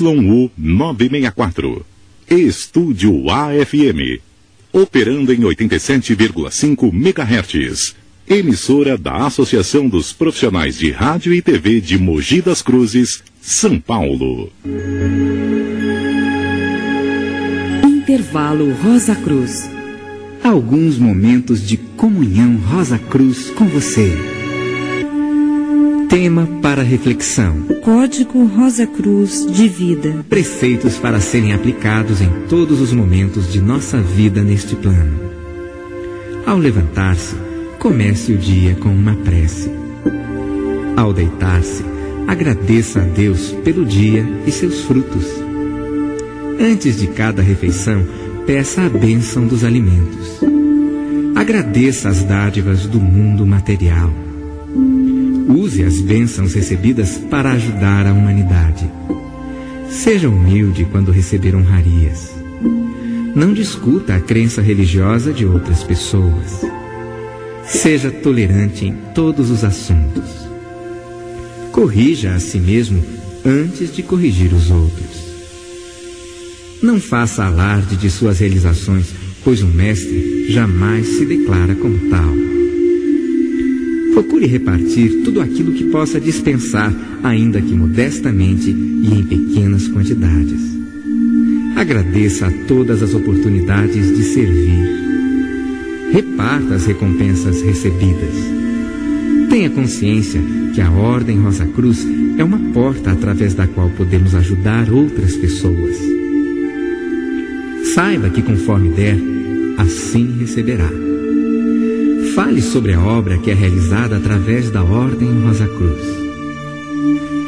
ZYU 964. Estúdio AFM. Operando em 87,5 MHz emissora da Associação dos Profissionais de Rádio e TV de Mogi das Cruzes, São Paulo. Intervalo Rosa Cruz. Alguns momentos de comunhão Rosa Cruz com você. Tema para reflexão: Código Rosa Cruz de Vida. Preceitos para serem aplicados em todos os momentos de nossa vida neste plano. Ao levantar-se, comece o dia com uma prece. Ao deitar-se, agradeça a Deus pelo dia e seus frutos. Antes de cada refeição, peça a bênção dos alimentos. Agradeça as dádivas do mundo material. Use as bênçãos recebidas para ajudar a humanidade. Seja humilde quando receber honrarias. Não discuta a crença religiosa de outras pessoas. Seja tolerante em todos os assuntos. Corrija a si mesmo antes de corrigir os outros. Não faça alarde de suas realizações, pois um mestre jamais se declara como tal. Procure repartir tudo aquilo que possa dispensar, ainda que modestamente e em pequenas quantidades. Agradeça a todas as oportunidades de servir reparta as recompensas recebidas. Tenha consciência que a Ordem Rosa Cruz é uma porta através da qual podemos ajudar outras pessoas. Saiba que conforme der, assim receberá. Fale sobre a obra que é realizada através da Ordem Rosa Cruz.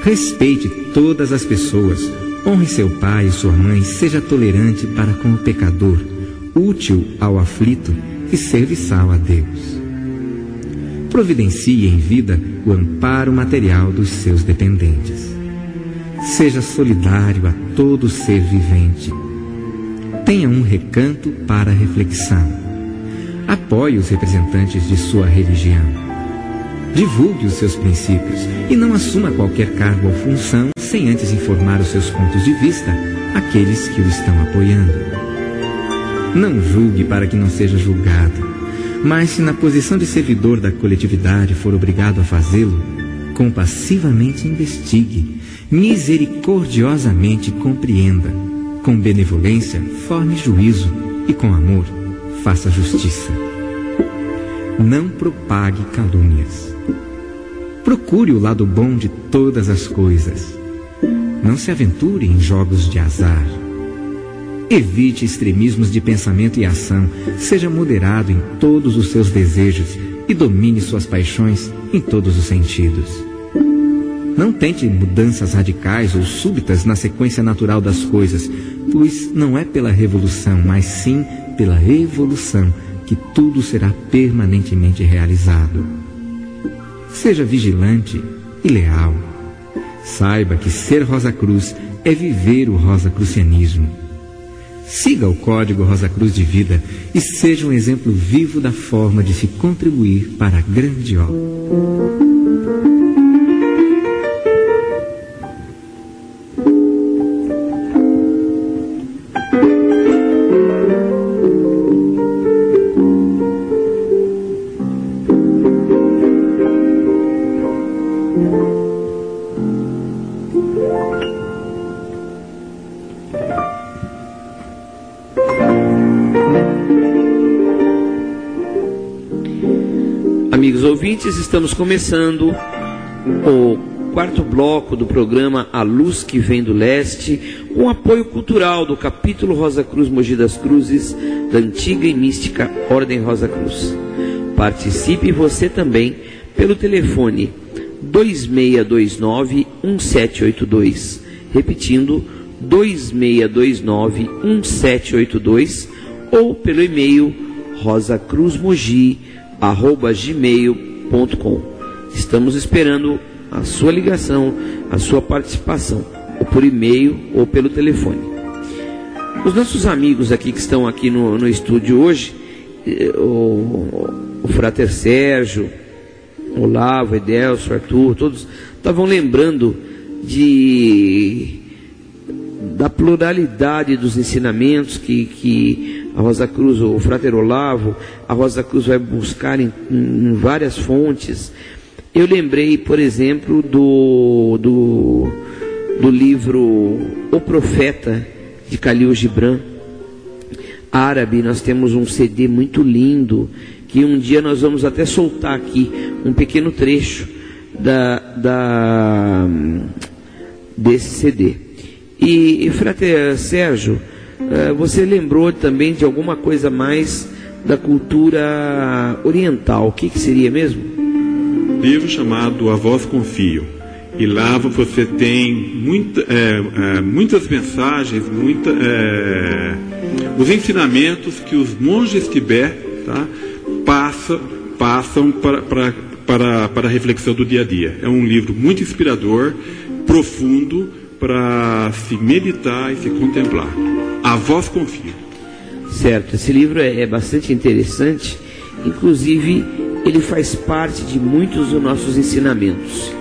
Respeite todas as pessoas, honre seu pai e sua mãe, seja tolerante para com o pecador, útil ao aflito e serviçal a Deus. Providencie em vida o amparo material dos seus dependentes. Seja solidário a todo ser vivente. Tenha um recanto para reflexão. Apoie os representantes de sua religião. Divulgue os seus princípios e não assuma qualquer cargo ou função sem antes informar os seus pontos de vista àqueles que o estão apoiando. Não julgue para que não seja julgado. Mas se na posição de servidor da coletividade for obrigado a fazê-lo, compassivamente investigue, misericordiosamente compreenda, com benevolência forme juízo e com amor faça justiça. Não propague calúnias. Procure o lado bom de todas as coisas. Não se aventure em jogos de azar. Evite extremismos de pensamento e ação. Seja moderado em todos os seus desejos e domine suas paixões em todos os sentidos. Não tente mudanças radicais ou súbitas na sequência natural das coisas, pois não é pela revolução, mas sim pela evolução que tudo será permanentemente realizado. Seja vigilante e leal. Saiba que ser Rosa Cruz é viver o rosacrucianismo. Siga o código Rosa Cruz de Vida e seja um exemplo vivo da forma de se contribuir para a grande obra. Ouvintes, estamos começando o quarto bloco do programa A Luz que Vem do Leste, com apoio cultural do capítulo Rosa Cruz Mogi das Cruzes, da antiga e mística Ordem Rosa Cruz. Participe você também pelo telefone 2629-1782, repetindo 2629-1782 ou pelo e-mail rosacruzmogi.gmail.com Estamos esperando a sua ligação, a sua participação, ou por e-mail ou pelo telefone. Os nossos amigos aqui que estão aqui no, no estúdio hoje, eh, o, o Frater Sérgio, Olavo, Edelso, Arthur, todos estavam lembrando de da pluralidade dos ensinamentos que, que a Rosa Cruz, o Frater Olavo, a Rosa Cruz vai buscar em, em várias fontes. Eu lembrei, por exemplo, do, do, do livro O Profeta, de Khalil Gibran, árabe. Nós temos um CD muito lindo, que um dia nós vamos até soltar aqui um pequeno trecho da, da, desse CD. E, e Frater Sérgio, você lembrou também de alguma coisa mais da cultura oriental. O que, que seria mesmo? Livro chamado A Voz Confio. E lá você tem muita, é, é, muitas mensagens, muita, é, os ensinamentos que os monges Tibete tá, passa, passam para, para, para, para a reflexão do dia a dia. É um livro muito inspirador, profundo, para se meditar e se contemplar. A voz confia. Certo, esse livro é, é bastante interessante, inclusive ele faz parte de muitos dos nossos ensinamentos.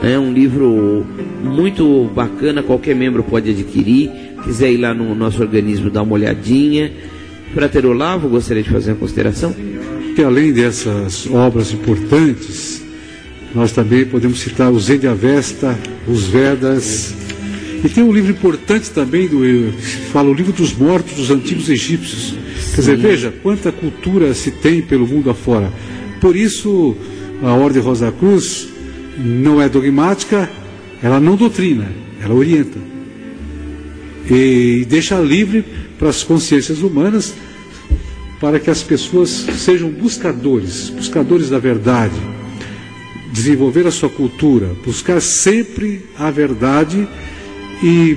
É um livro muito bacana, qualquer membro pode adquirir. Quiser ir lá no nosso organismo dar uma olhadinha. Frater Olavo, gostaria de fazer uma consideração? Que além dessas obras importantes, nós também podemos citar o Zé Avesta, os Vedas, e tem um livro importante também, do, fala o livro dos mortos dos antigos egípcios. Sim. Quer dizer, veja quanta cultura se tem pelo mundo afora. Por isso, a Ordem Rosa Cruz não é dogmática, ela não doutrina, ela orienta. E deixa livre para as consciências humanas para que as pessoas sejam buscadores, buscadores da verdade, desenvolver a sua cultura, buscar sempre a verdade e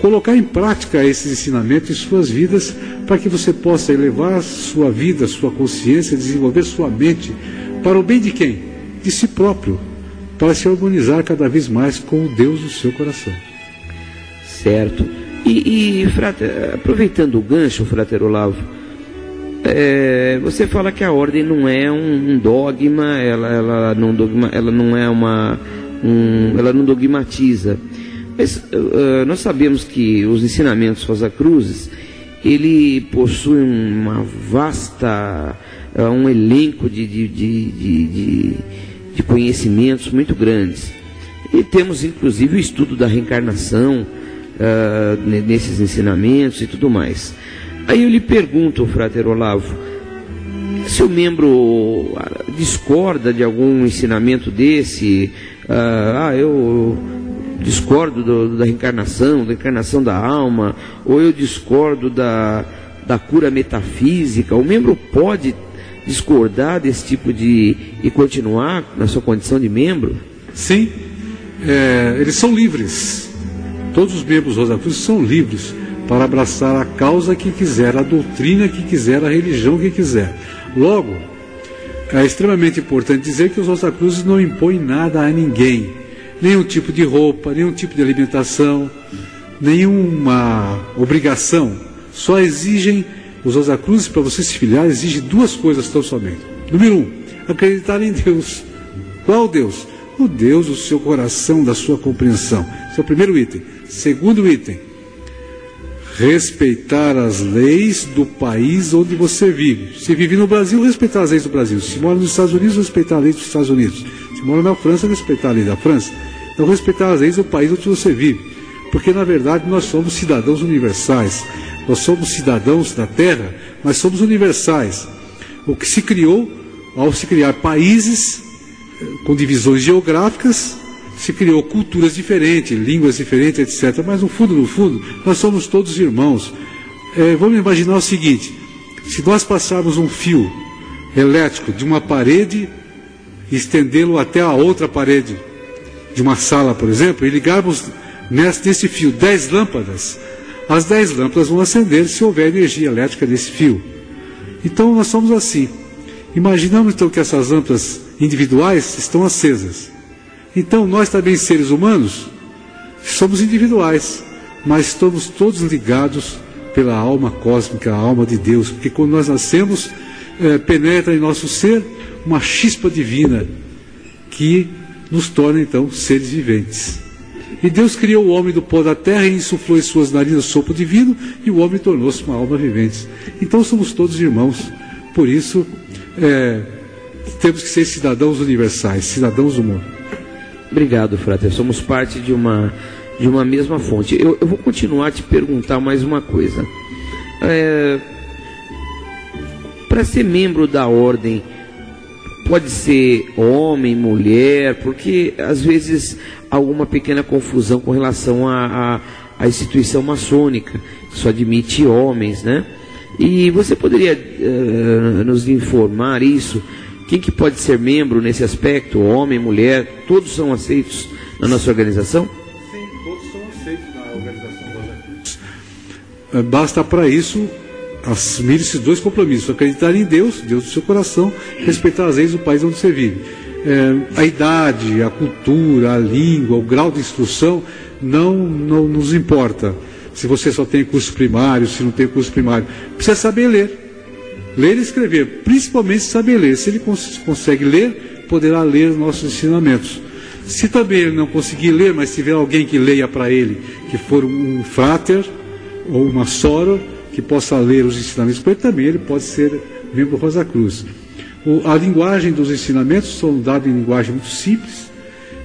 colocar em prática esses ensinamentos em suas vidas para que você possa elevar sua vida, sua consciência, desenvolver sua mente para o bem de quem? De si próprio, para se harmonizar cada vez mais com o Deus do seu coração. Certo. E, e aproveitando o gancho, Frater Olavo, é, você fala que a ordem não é um, um dogma, ela, ela, não dogma, ela não é uma. Um, ela não dogmatiza. Mas uh, nós sabemos que os ensinamentos Rosa Cruzes, ele possui uma vasta, uh, um elenco de, de, de, de, de conhecimentos muito grandes. E temos inclusive o estudo da reencarnação uh, nesses ensinamentos e tudo mais. Aí eu lhe pergunto, Frater Olavo, se o membro discorda de algum ensinamento desse, ah, eu discordo do, da reencarnação, da encarnação da alma, ou eu discordo da, da cura metafísica, o membro pode discordar desse tipo de. e continuar na sua condição de membro? Sim. é, eles são livres. Todos os membros do Rosa Cruz são livres para abraçar a causa que quiser, a doutrina que quiser, a religião que quiser. Logo, é extremamente importante dizer que os Rosa Cruzes não impõem nada a ninguém, nenhum tipo de roupa, nenhum tipo de alimentação, nenhuma obrigação. Só exigem os Cruzes para você se filiar exigem duas coisas tão somente. Número um, acreditar em Deus. Qual Deus? O Deus do seu coração, da sua compreensão. Esse é o primeiro item. Segundo item, respeitar as leis do país onde você vive. Se vive no Brasil, respeitar as leis do Brasil. Se mora nos Estados Unidos, respeitar as leis dos Estados Unidos. Se mora na França, respeitar a lei da França. Então, respeitar as leis do país onde você vive. Porque, na verdade, nós somos cidadãos universais. Nós somos cidadãos da Terra, mas somos universais. O que se criou, ao se criar países eh, com divisões geográficas, se criou culturas diferentes, línguas diferentes, etc. Mas no fundo, no fundo, nós somos todos irmãos. É, vamos imaginar o seguinte: se nós passarmos um fio elétrico de uma parede e estendê-lo até a outra parede de uma sala, por exemplo, e ligarmos nesse fio 10 lâmpadas, as 10 lâmpadas vão acender se houver energia elétrica nesse fio. Então nós somos assim. Imaginamos então que essas lâmpadas individuais estão acesas. Então, nós também, seres humanos, somos individuais, mas estamos todos ligados pela alma cósmica, a alma de Deus, porque quando nós nascemos, é, penetra em nosso ser uma chispa divina que nos torna então seres viventes. E Deus criou o homem do pó da terra e insuflou em suas narinas o sopro divino, e o homem tornou-se uma alma vivente. Então somos todos irmãos. Por isso, é, temos que ser cidadãos universais, cidadãos do mundo. Obrigado, Frater. Somos parte de uma, de uma mesma fonte. Eu, eu vou continuar a te perguntar mais uma coisa. É, Para ser membro da ordem, pode ser homem, mulher, porque às vezes há alguma pequena confusão com relação à instituição maçônica, que só admite homens, né? E você poderia uh, nos informar isso? Quem que pode ser membro nesse aspecto? Homem, mulher, todos são aceitos na nossa organização? Sim, todos são aceitos na organização. É, basta para isso assumir esses dois compromissos: acreditar em Deus, Deus do seu coração, respeitar as leis do país onde você vive. É, a idade, a cultura, a língua, o grau de instrução não, não nos importa. Se você só tem curso primário, se não tem curso primário, precisa saber ler. Ler e escrever, principalmente saber ler. Se ele cons consegue ler, poderá ler nossos ensinamentos. Se também ele não conseguir ler, mas tiver alguém que leia para ele, que for um frater ou uma soror, que possa ler os ensinamentos para ele, também ele pode ser membro Rosa Cruz. O, a linguagem dos ensinamentos são dados em linguagem muito simples,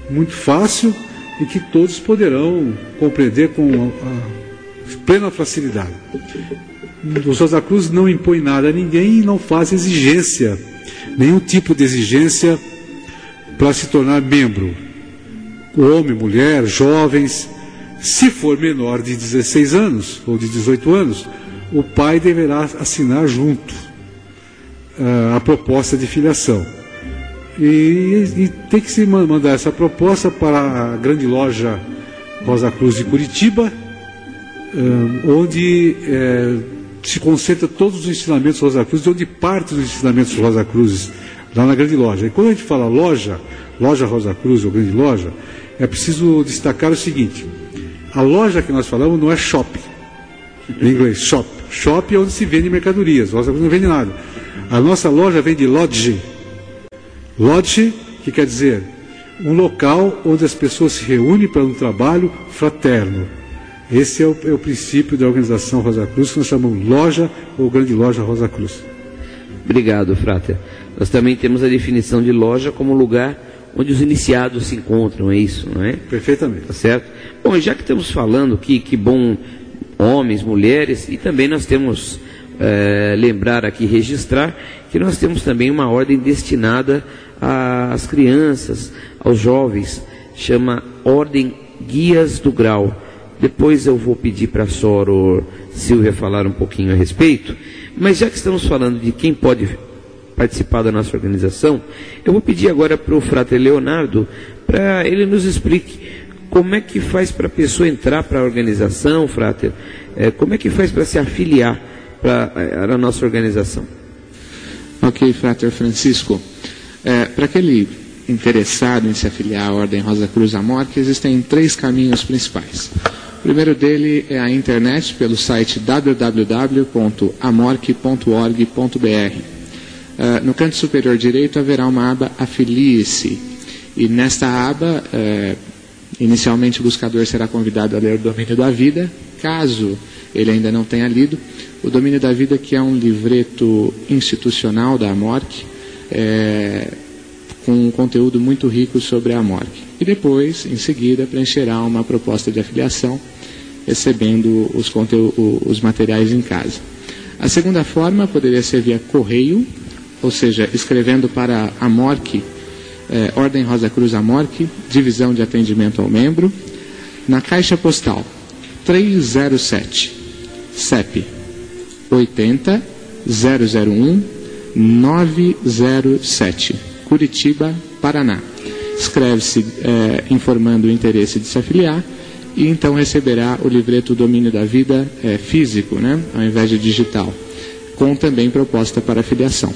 muito fácil e que todos poderão compreender com a, a plena facilidade o Rosa Cruz não impõe nada a ninguém e não faz exigência, nenhum tipo de exigência para se tornar membro. Homem, mulher, jovens, se for menor de 16 anos ou de 18 anos, o pai deverá assinar junto uh, a proposta de filiação. E, e, tem que se mandar essa proposta para a grande loja Rosa Cruz de Curitiba, uh, onde uh, se concentra todos os ensinamentos Rosa Cruz, de onde parte dos ensinamentos Rosa Cruzes, lá na grande loja. E quando a gente fala loja, loja Rosa Cruz ou grande loja, é preciso destacar o seguinte: a loja que nós falamos não é shopping, em inglês, shop. Shop é onde se vende mercadorias, Rosa Cruz não vende nada. A nossa loja vende lodge. Lodge, que quer dizer um local onde as pessoas se reúnem para um trabalho fraterno. Esse é o, é o, princípio da organização Rosa Cruz, que nós chamamos loja ou grande loja Rosa Cruz. Obrigado, Frater. Nós também temos a definição de loja como lugar onde os iniciados se encontram, é isso, não é? Perfeitamente. Tá certo? Bom, já que estamos falando que, que bom homens, mulheres, e também nós temos, é, lembrar aqui, registrar, que nós temos também uma ordem destinada às crianças, aos jovens, chama Ordem Guias do Grau depois eu vou pedir para a Soro Silvia falar um pouquinho a respeito. Mas já que estamos falando de quem pode participar da nossa organização, eu vou pedir agora para o Frater Leonardo para ele nos explique como é que faz para a pessoa entrar para a organização, Frater, é, como é que faz para se afiliar para a nossa organização. Ok, Frater Francisco. É, para aquele interessado em se afiliar à Ordem Rosa Cruz Amorque, existem três caminhos principais. O primeiro dele é a internet pelo site www.amorque.org.br. Uh, no canto superior direito haverá uma aba Afilie-se. E nesta aba, uh, inicialmente o buscador será convidado a ler o domínio da vida. Caso ele ainda não tenha lido, o domínio da vida, que é um livreto institucional da Amorque, é, com um conteúdo muito rico sobre a Amorque. E depois, em seguida, preencherá uma proposta de afiliação, recebendo os, os materiais em casa. A segunda forma poderia ser via correio, ou seja, escrevendo para a Amorque, é, Ordem Rosa Cruz Amorque, Divisão de Atendimento ao Membro, na Caixa Postal 307, CEP 80 001 907, Curitiba, Paraná. Escreve-se é, informando o interesse de se afiliar e então receberá o livreto Domínio da Vida é, físico, né, ao invés de digital, com também proposta para afiliação.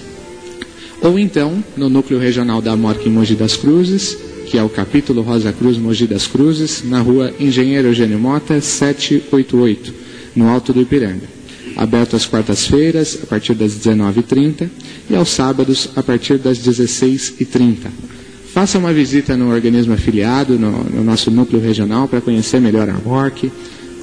Ou então, no núcleo regional da Morque em Mogi das Cruzes, que é o capítulo Rosa Cruz Mogi das Cruzes, na rua Engenheiro Eugênio Mota, 788, no Alto do Ipiranga aberto às quartas-feiras, a partir das 19h30, e aos sábados, a partir das 16h30. Faça uma visita no organismo afiliado, no, no nosso núcleo regional, para conhecer melhor a MORC,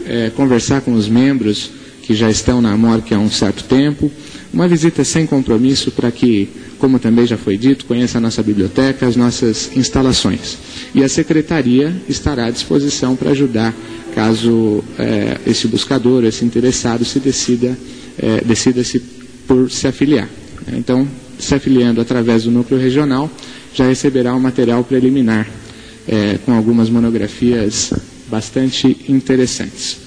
é, conversar com os membros que já estão na MORC há um certo tempo. Uma visita sem compromisso para que, como também já foi dito, conheça a nossa biblioteca, as nossas instalações. E a secretaria estará à disposição para ajudar caso é, esse buscador, esse interessado, se decida, é, decida-se por se afiliar. Então, se afiliando através do núcleo regional, já receberá um material preliminar é, com algumas monografias bastante interessantes.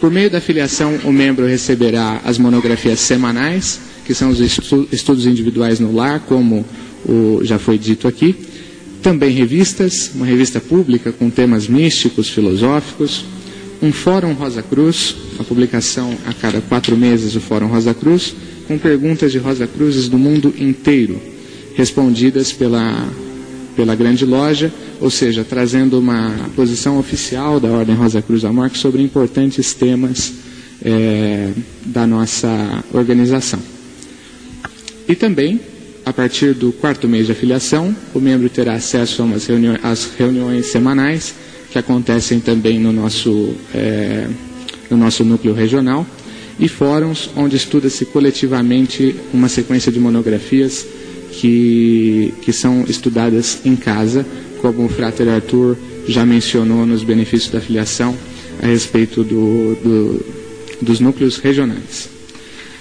Por meio da filiação, o membro receberá as monografias semanais, que são os estudos individuais no lar, como o, já foi dito aqui, também revistas, uma revista pública com temas místicos, filosóficos, um Fórum Rosa Cruz, a publicação a cada quatro meses do Fórum Rosa Cruz, com perguntas de Rosa Cruzes do mundo inteiro, respondidas pela, pela grande loja, ou seja, trazendo uma posição oficial da Ordem Rosa Cruz Amorque sobre importantes temas é, da nossa organização. E também a partir do quarto mês de afiliação, o membro terá acesso reuniões, às reuniões semanais, que acontecem também no nosso, é, no nosso núcleo regional, e fóruns onde estuda-se coletivamente uma sequência de monografias que, que são estudadas em casa, como o Frater Arthur já mencionou nos benefícios da afiliação a respeito do, do, dos núcleos regionais.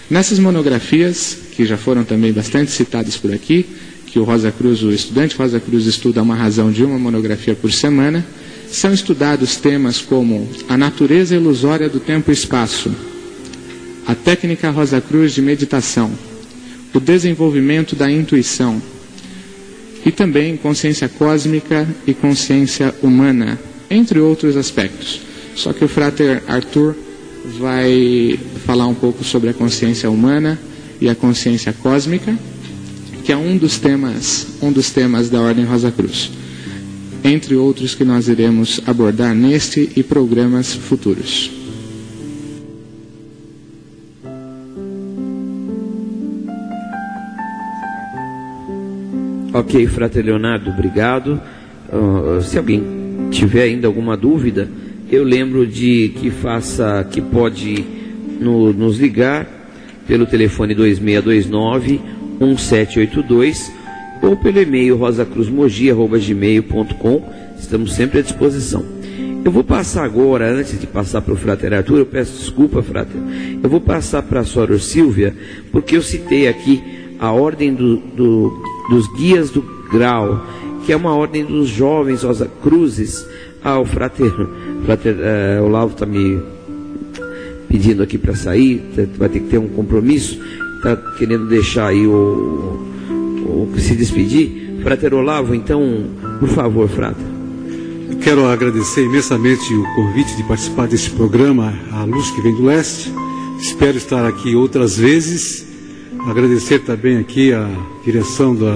Nessas monografias, que já foram também bastante citadas por aqui, que o Rosa Cruz, o estudante Rosa Cruz estuda uma razão de uma monografia por semana, são estudados temas como a natureza ilusória do tempo e espaço, a técnica Rosa Cruz de meditação, o desenvolvimento da intuição e também consciência cósmica e consciência humana, entre outros aspectos. Só que o frater Arthur vai falar um pouco sobre a consciência humana e a consciência cósmica, que é um dos temas, um dos temas da Ordem Rosa Cruz, entre outros que nós iremos abordar neste e programas futuros. Ok, Frater Leonardo, obrigado. Uh, se alguém tiver ainda alguma dúvida, eu lembro de que faça, que pode no, nos ligar pelo telefone 2629 1782 ou pelo e-mail rosacruzmogi.gmail.com. Estamos sempre à disposição. Eu vou passar agora, antes de passar para o Frater Arthur, eu peço desculpa, Frater. Eu vou passar para a Sora Silvia, porque eu citei aqui a ordem do, do, dos guias do grau, que é uma ordem dos jovens Rosa Cruzes. Ah, o Frater Frater, uh, Olavo está me pedindo aqui para sair, vai ter que ter um compromisso. está querendo deixar aí o, o se despedir. Frater Olavo, então, por favor, Frater. Quero agradecer imensamente o convite de participar desse programa, A Luz que Vem do Leste. Espero estar aqui outras vezes. Agradecer também aqui a direção da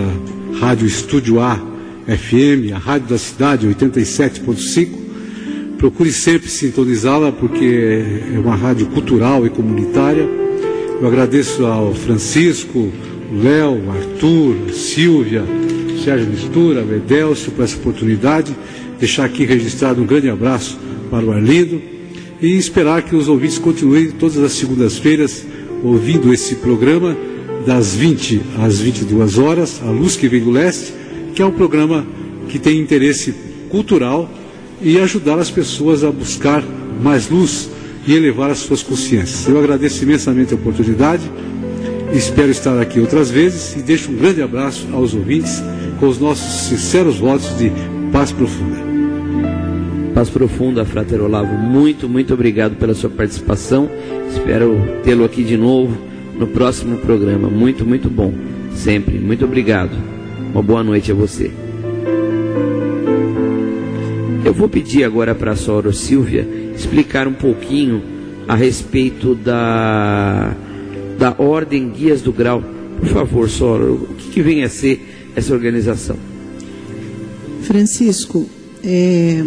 Rádio Estúdio A FM, a Rádio da Cidade 87.5. Procure sempre sintonizá-la porque é uma rádio cultural e comunitária. Eu agradeço ao Francisco, Léo, Arthur, Silvia, Sérgio Mistura, o Edelcio por essa oportunidade. Deixar aqui registrado um grande abraço para o Arlindo e esperar que os ouvintes continuem todas as segundas-feiras ouvindo esse programa das 20 às 22 horas, A Luz que Vem do Leste, que é um programa que tem interesse cultural e ajudar as pessoas a buscar mais luz e elevar as suas consciências. Eu agradeço imensamente a oportunidade, espero estar aqui outras vezes e deixo um grande abraço aos ouvintes com os nossos sinceros votos de paz profunda. Paz profunda, Frater Olavo. Muito, muito obrigado pela sua participação. Espero tê-lo aqui de novo no próximo programa. Muito, muito bom. Sempre. Muito obrigado. Uma boa noite a você. Vou pedir agora para a Sora Silvia explicar um pouquinho a respeito da, da Ordem Guias do Grau. Por favor, Sora, o que, que vem a ser essa organização? Francisco, é,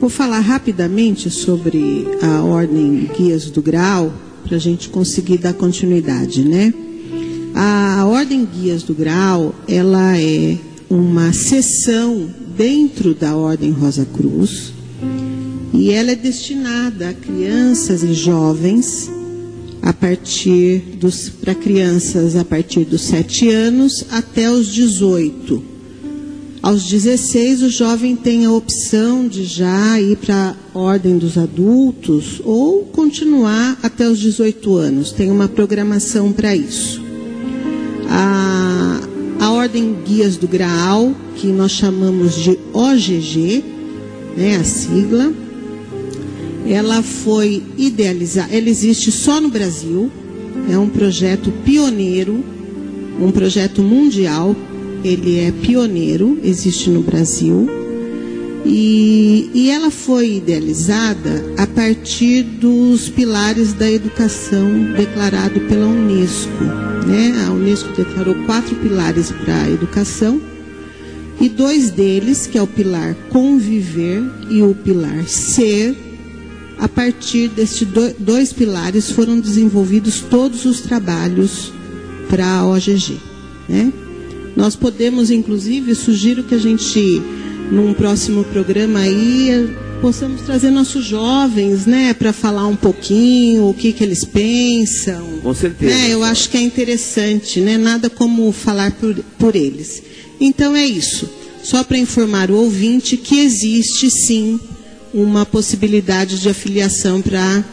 vou falar rapidamente sobre a Ordem Guias do Grau, para a gente conseguir dar continuidade, né? A Ordem Guias do Grau, ela é uma seção dentro da Ordem Rosa Cruz e ela é destinada a crianças e jovens a partir dos para crianças a partir dos 7 anos até os 18. Aos 16, o jovem tem a opção de já ir para a ordem dos adultos ou continuar até os 18 anos. Tem uma programação para isso. A, a Ordem Guias do Graal, que nós chamamos de OGG, né, a sigla, ela foi idealizada, ela existe só no Brasil, é um projeto pioneiro, um projeto mundial, ele é pioneiro, existe no Brasil. E, e ela foi idealizada a partir dos pilares da educação declarado pela Unesco. Né? A Unesco declarou quatro pilares para a educação e dois deles, que é o pilar conviver e o pilar ser, a partir destes dois pilares foram desenvolvidos todos os trabalhos para a OGG. Né? Nós podemos, inclusive, sugiro que a gente num próximo programa aí possamos trazer nossos jovens, né, para falar um pouquinho o que que eles pensam. Com certeza. Né, eu acho que é interessante, né, nada como falar por, por eles. Então é isso. Só para informar o ouvinte que existe sim uma possibilidade de afiliação para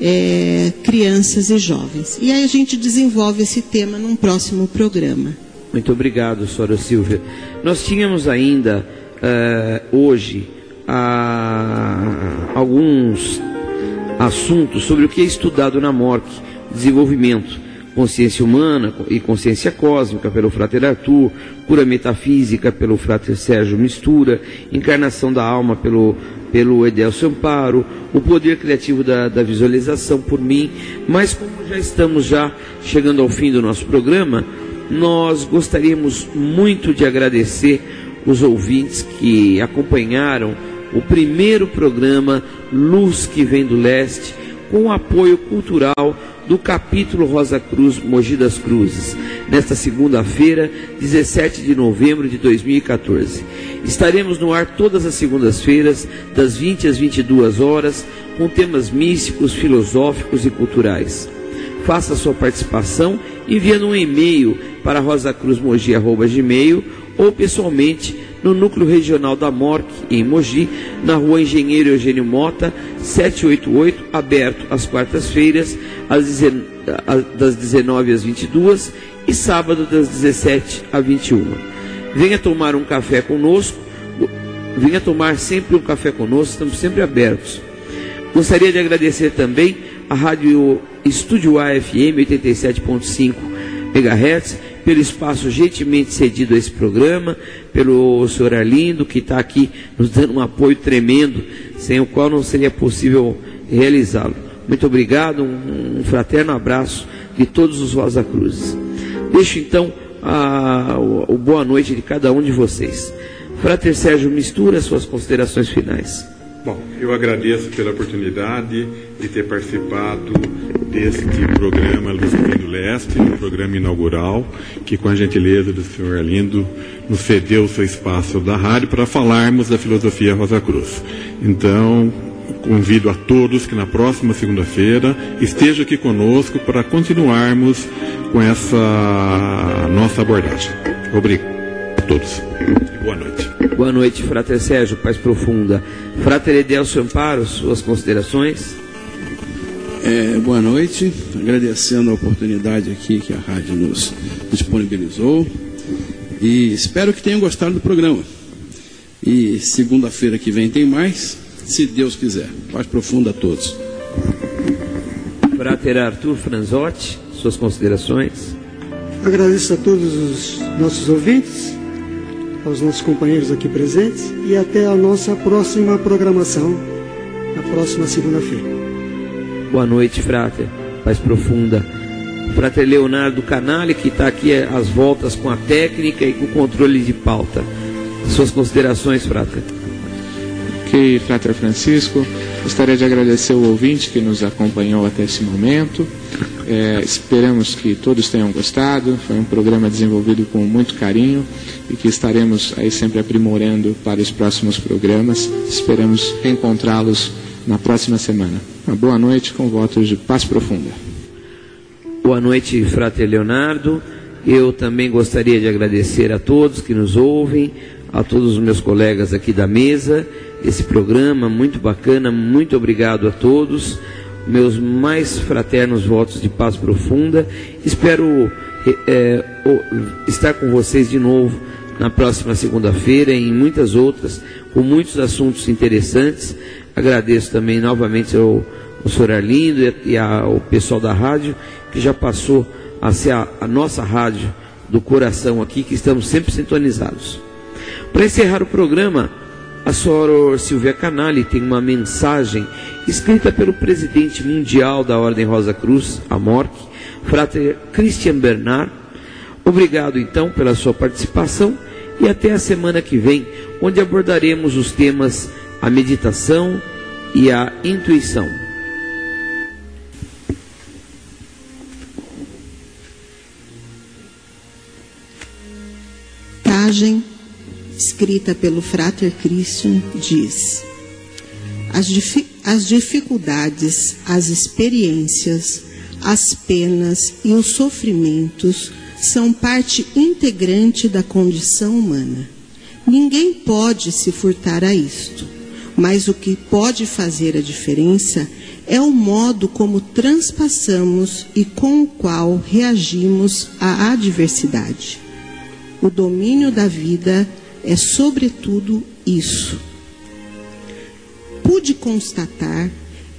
é, crianças e jovens. E aí a gente desenvolve esse tema num próximo programa. Muito obrigado, Sora Silvia. Nós tínhamos ainda uh, hoje uh, alguns assuntos sobre o que é estudado na MORC, desenvolvimento, consciência humana e consciência cósmica pelo Frater Arthur, cura metafísica pelo Frater Sérgio Mistura, encarnação da alma pelo, pelo Edelcio Amparo, o poder criativo da, da visualização por mim, mas como já estamos já chegando ao fim do nosso programa, nós gostaríamos muito de agradecer os ouvintes que acompanharam o primeiro programa Luz que Vem do Leste, com o apoio cultural do capítulo Rosa Cruz Mogi das Cruzes, nesta segunda-feira, 17 de novembro de 2014. Estaremos no ar todas as segundas-feiras, das 20 às 22 horas, com temas místicos, filosóficos e culturais. Faça sua participação enviando um e-mail para rosacruzmogi.gmail ou pessoalmente no Núcleo Regional da MORC, em Mogi, na rua Engenheiro Eugênio Mota, 788, aberto às quartas-feiras, das 19 às 22 e sábado das 17 às 21. Venha tomar um café conosco, venha tomar sempre um café conosco, estamos sempre abertos. Gostaria de agradecer também a Rádio Estúdio AFM 87.5 MHz, pelo espaço gentilmente cedido a esse programa, pelo senhor Arlindo, que está aqui nos dando um apoio tremendo, sem o qual não seria possível realizá-lo. Muito obrigado, um, um, fraterno abraço de todos os Rosa Cruzes. Deixo então a, o, o boa noite de cada um de vocês. Frater Sérgio Mistura, suas considerações finais. Bom, eu agradeço pela oportunidade de ter participado deste programa Luz Leste, um programa inaugural, que com a gentileza do senhor Arlindo nos cedeu o seu espaço da rádio para falarmos da filosofia Rosa Cruz. Então, convido a todos que na próxima segunda-feira estejam aqui conosco para continuarmos com essa nossa abordagem. Obrigado a todos. Boa noite. Boa noite, Frater Sérgio, paz profunda. Frater Edelcio Amparo, suas considerações? É, boa noite, agradecendo a oportunidade aqui que a rádio nos disponibilizou e espero que tenham gostado do programa. E segunda-feira que vem tem mais, se Deus quiser. Paz profunda a todos. Frater Arthur Franzotti, suas considerações? Agradeço a todos os nossos ouvintes, aos nossos companheiros aqui presentes e até a nossa próxima programação, na próxima segunda-feira. Boa noite, Frater. Paz profunda. Frater Leonardo Canale, que está aqui às voltas com a técnica e com o controle de pauta. Suas considerações, Frater. Ok, Frater Francisco. Gostaria de agradecer o ouvinte que nos acompanhou até esse momento. É, esperamos que todos tenham gostado. Foi um programa desenvolvido com muito carinho e que estaremos aí sempre aprimorando para os próximos programas. Esperamos reencontrá-los na próxima semana. Uma boa noite com votos de paz profunda. Boa noite, Frater Leonardo. Eu também gostaria de agradecer a todos que nos ouvem, a todos os meus colegas aqui da mesa, esse programa muito bacana. Muito obrigado a todos. Meus mais fraternos votos de paz profunda. Espero é, estar com vocês de novo na próxima segunda-feira e em muitas outras, com muitos assuntos interessantes. Agradeço também novamente ao, ao senhor Arlindo e, e ao pessoal da rádio, que já passou a ser a, a nossa rádio do coração aqui, que estamos sempre sintonizados. Para encerrar o programa, a senhora Silvia Canali tem uma mensagem escrita pelo presidente mundial da Ordem Rosa Cruz, a MORC, Frater Christian Bernard. Obrigado então pela sua participação e até a semana que vem, onde abordaremos os temas a meditação e a intuição. Mensagem escrita pelo Frater Christian diz: as, difi as dificuldades, as experiências, as penas e os sofrimentos são parte integrante da condição humana. Ninguém pode se furtar a isto, mas o que pode fazer a diferença é o modo como transpassamos e com o qual reagimos à adversidade. O domínio da vida é, sobretudo, isso. Pude constatar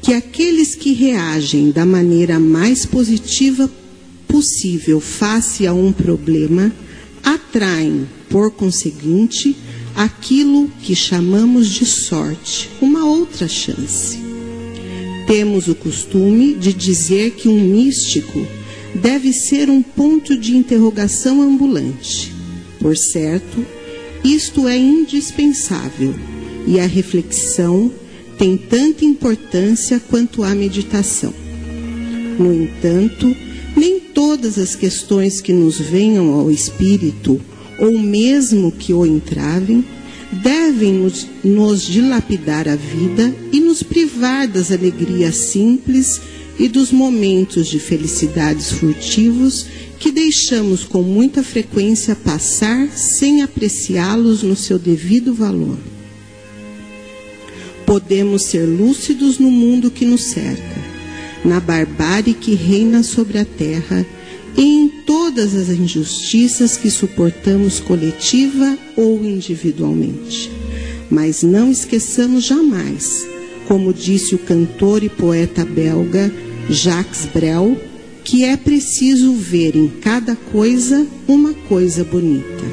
que aqueles que reagem da maneira mais positiva possível face a um problema atraem, por conseguinte, aquilo que chamamos de sorte, uma outra chance. Temos o costume de dizer que um místico deve ser um ponto de interrogação ambulante. Por certo, isto é indispensável e a reflexão tem tanta importância quanto a meditação. No entanto, nem todas as questões que nos venham ao espírito, ou mesmo que o entravem, devem nos, nos dilapidar a vida e nos privar das alegrias simples e dos momentos de felicidades furtivos que deixamos com muita frequência passar sem apreciá-los no seu devido valor. Podemos ser lúcidos no mundo que nos cerca, na barbárie que reina sobre a terra e em todas as injustiças que suportamos coletiva ou individualmente. Mas não esqueçamos jamais, como disse o cantor e poeta belga Jacques Brel, que é preciso ver em cada coisa uma coisa bonita.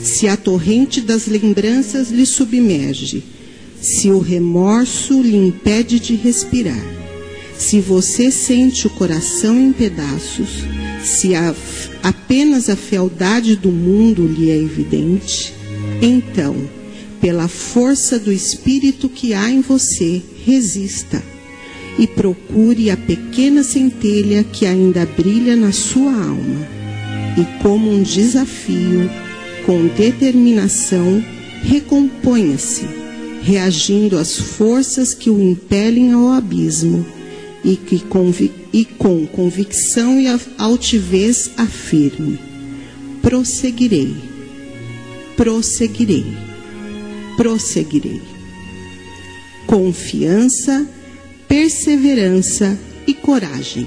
Se a torrente das lembranças lhe submerge, se o remorso lhe impede de respirar, se você sente o coração em pedaços, se a, apenas a fealdade do mundo lhe é evidente, então, pela força do espírito que há em você, resista e procure a pequena centelha que ainda brilha na sua alma. E como um desafio, com determinação, recomponha-se, reagindo às forças que o impelem ao abismo e que e com convicção e altivez afirme: prosseguirei, prosseguirei, prosseguirei. Confiança perseverança e coragem.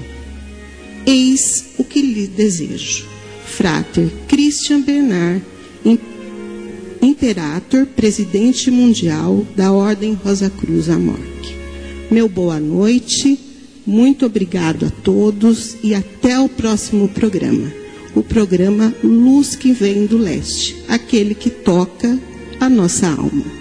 Eis o que lhe desejo. Frater Christian Bernard, Imperator, Presidente Mundial da Ordem Rosa Cruz Amorque. Meu boa noite, muito obrigado a todos e até o próximo programa. O programa Luz que Vem do Leste, aquele que toca a nossa alma.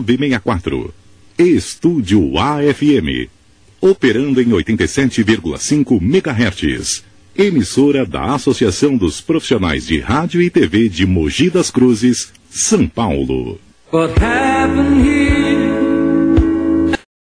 964. Estúdio AFM. Operando em 87,5 MHz. Emissora da Associação dos Profissionais de Rádio e TV de Mogi das Cruzes, São Paulo. What happened here?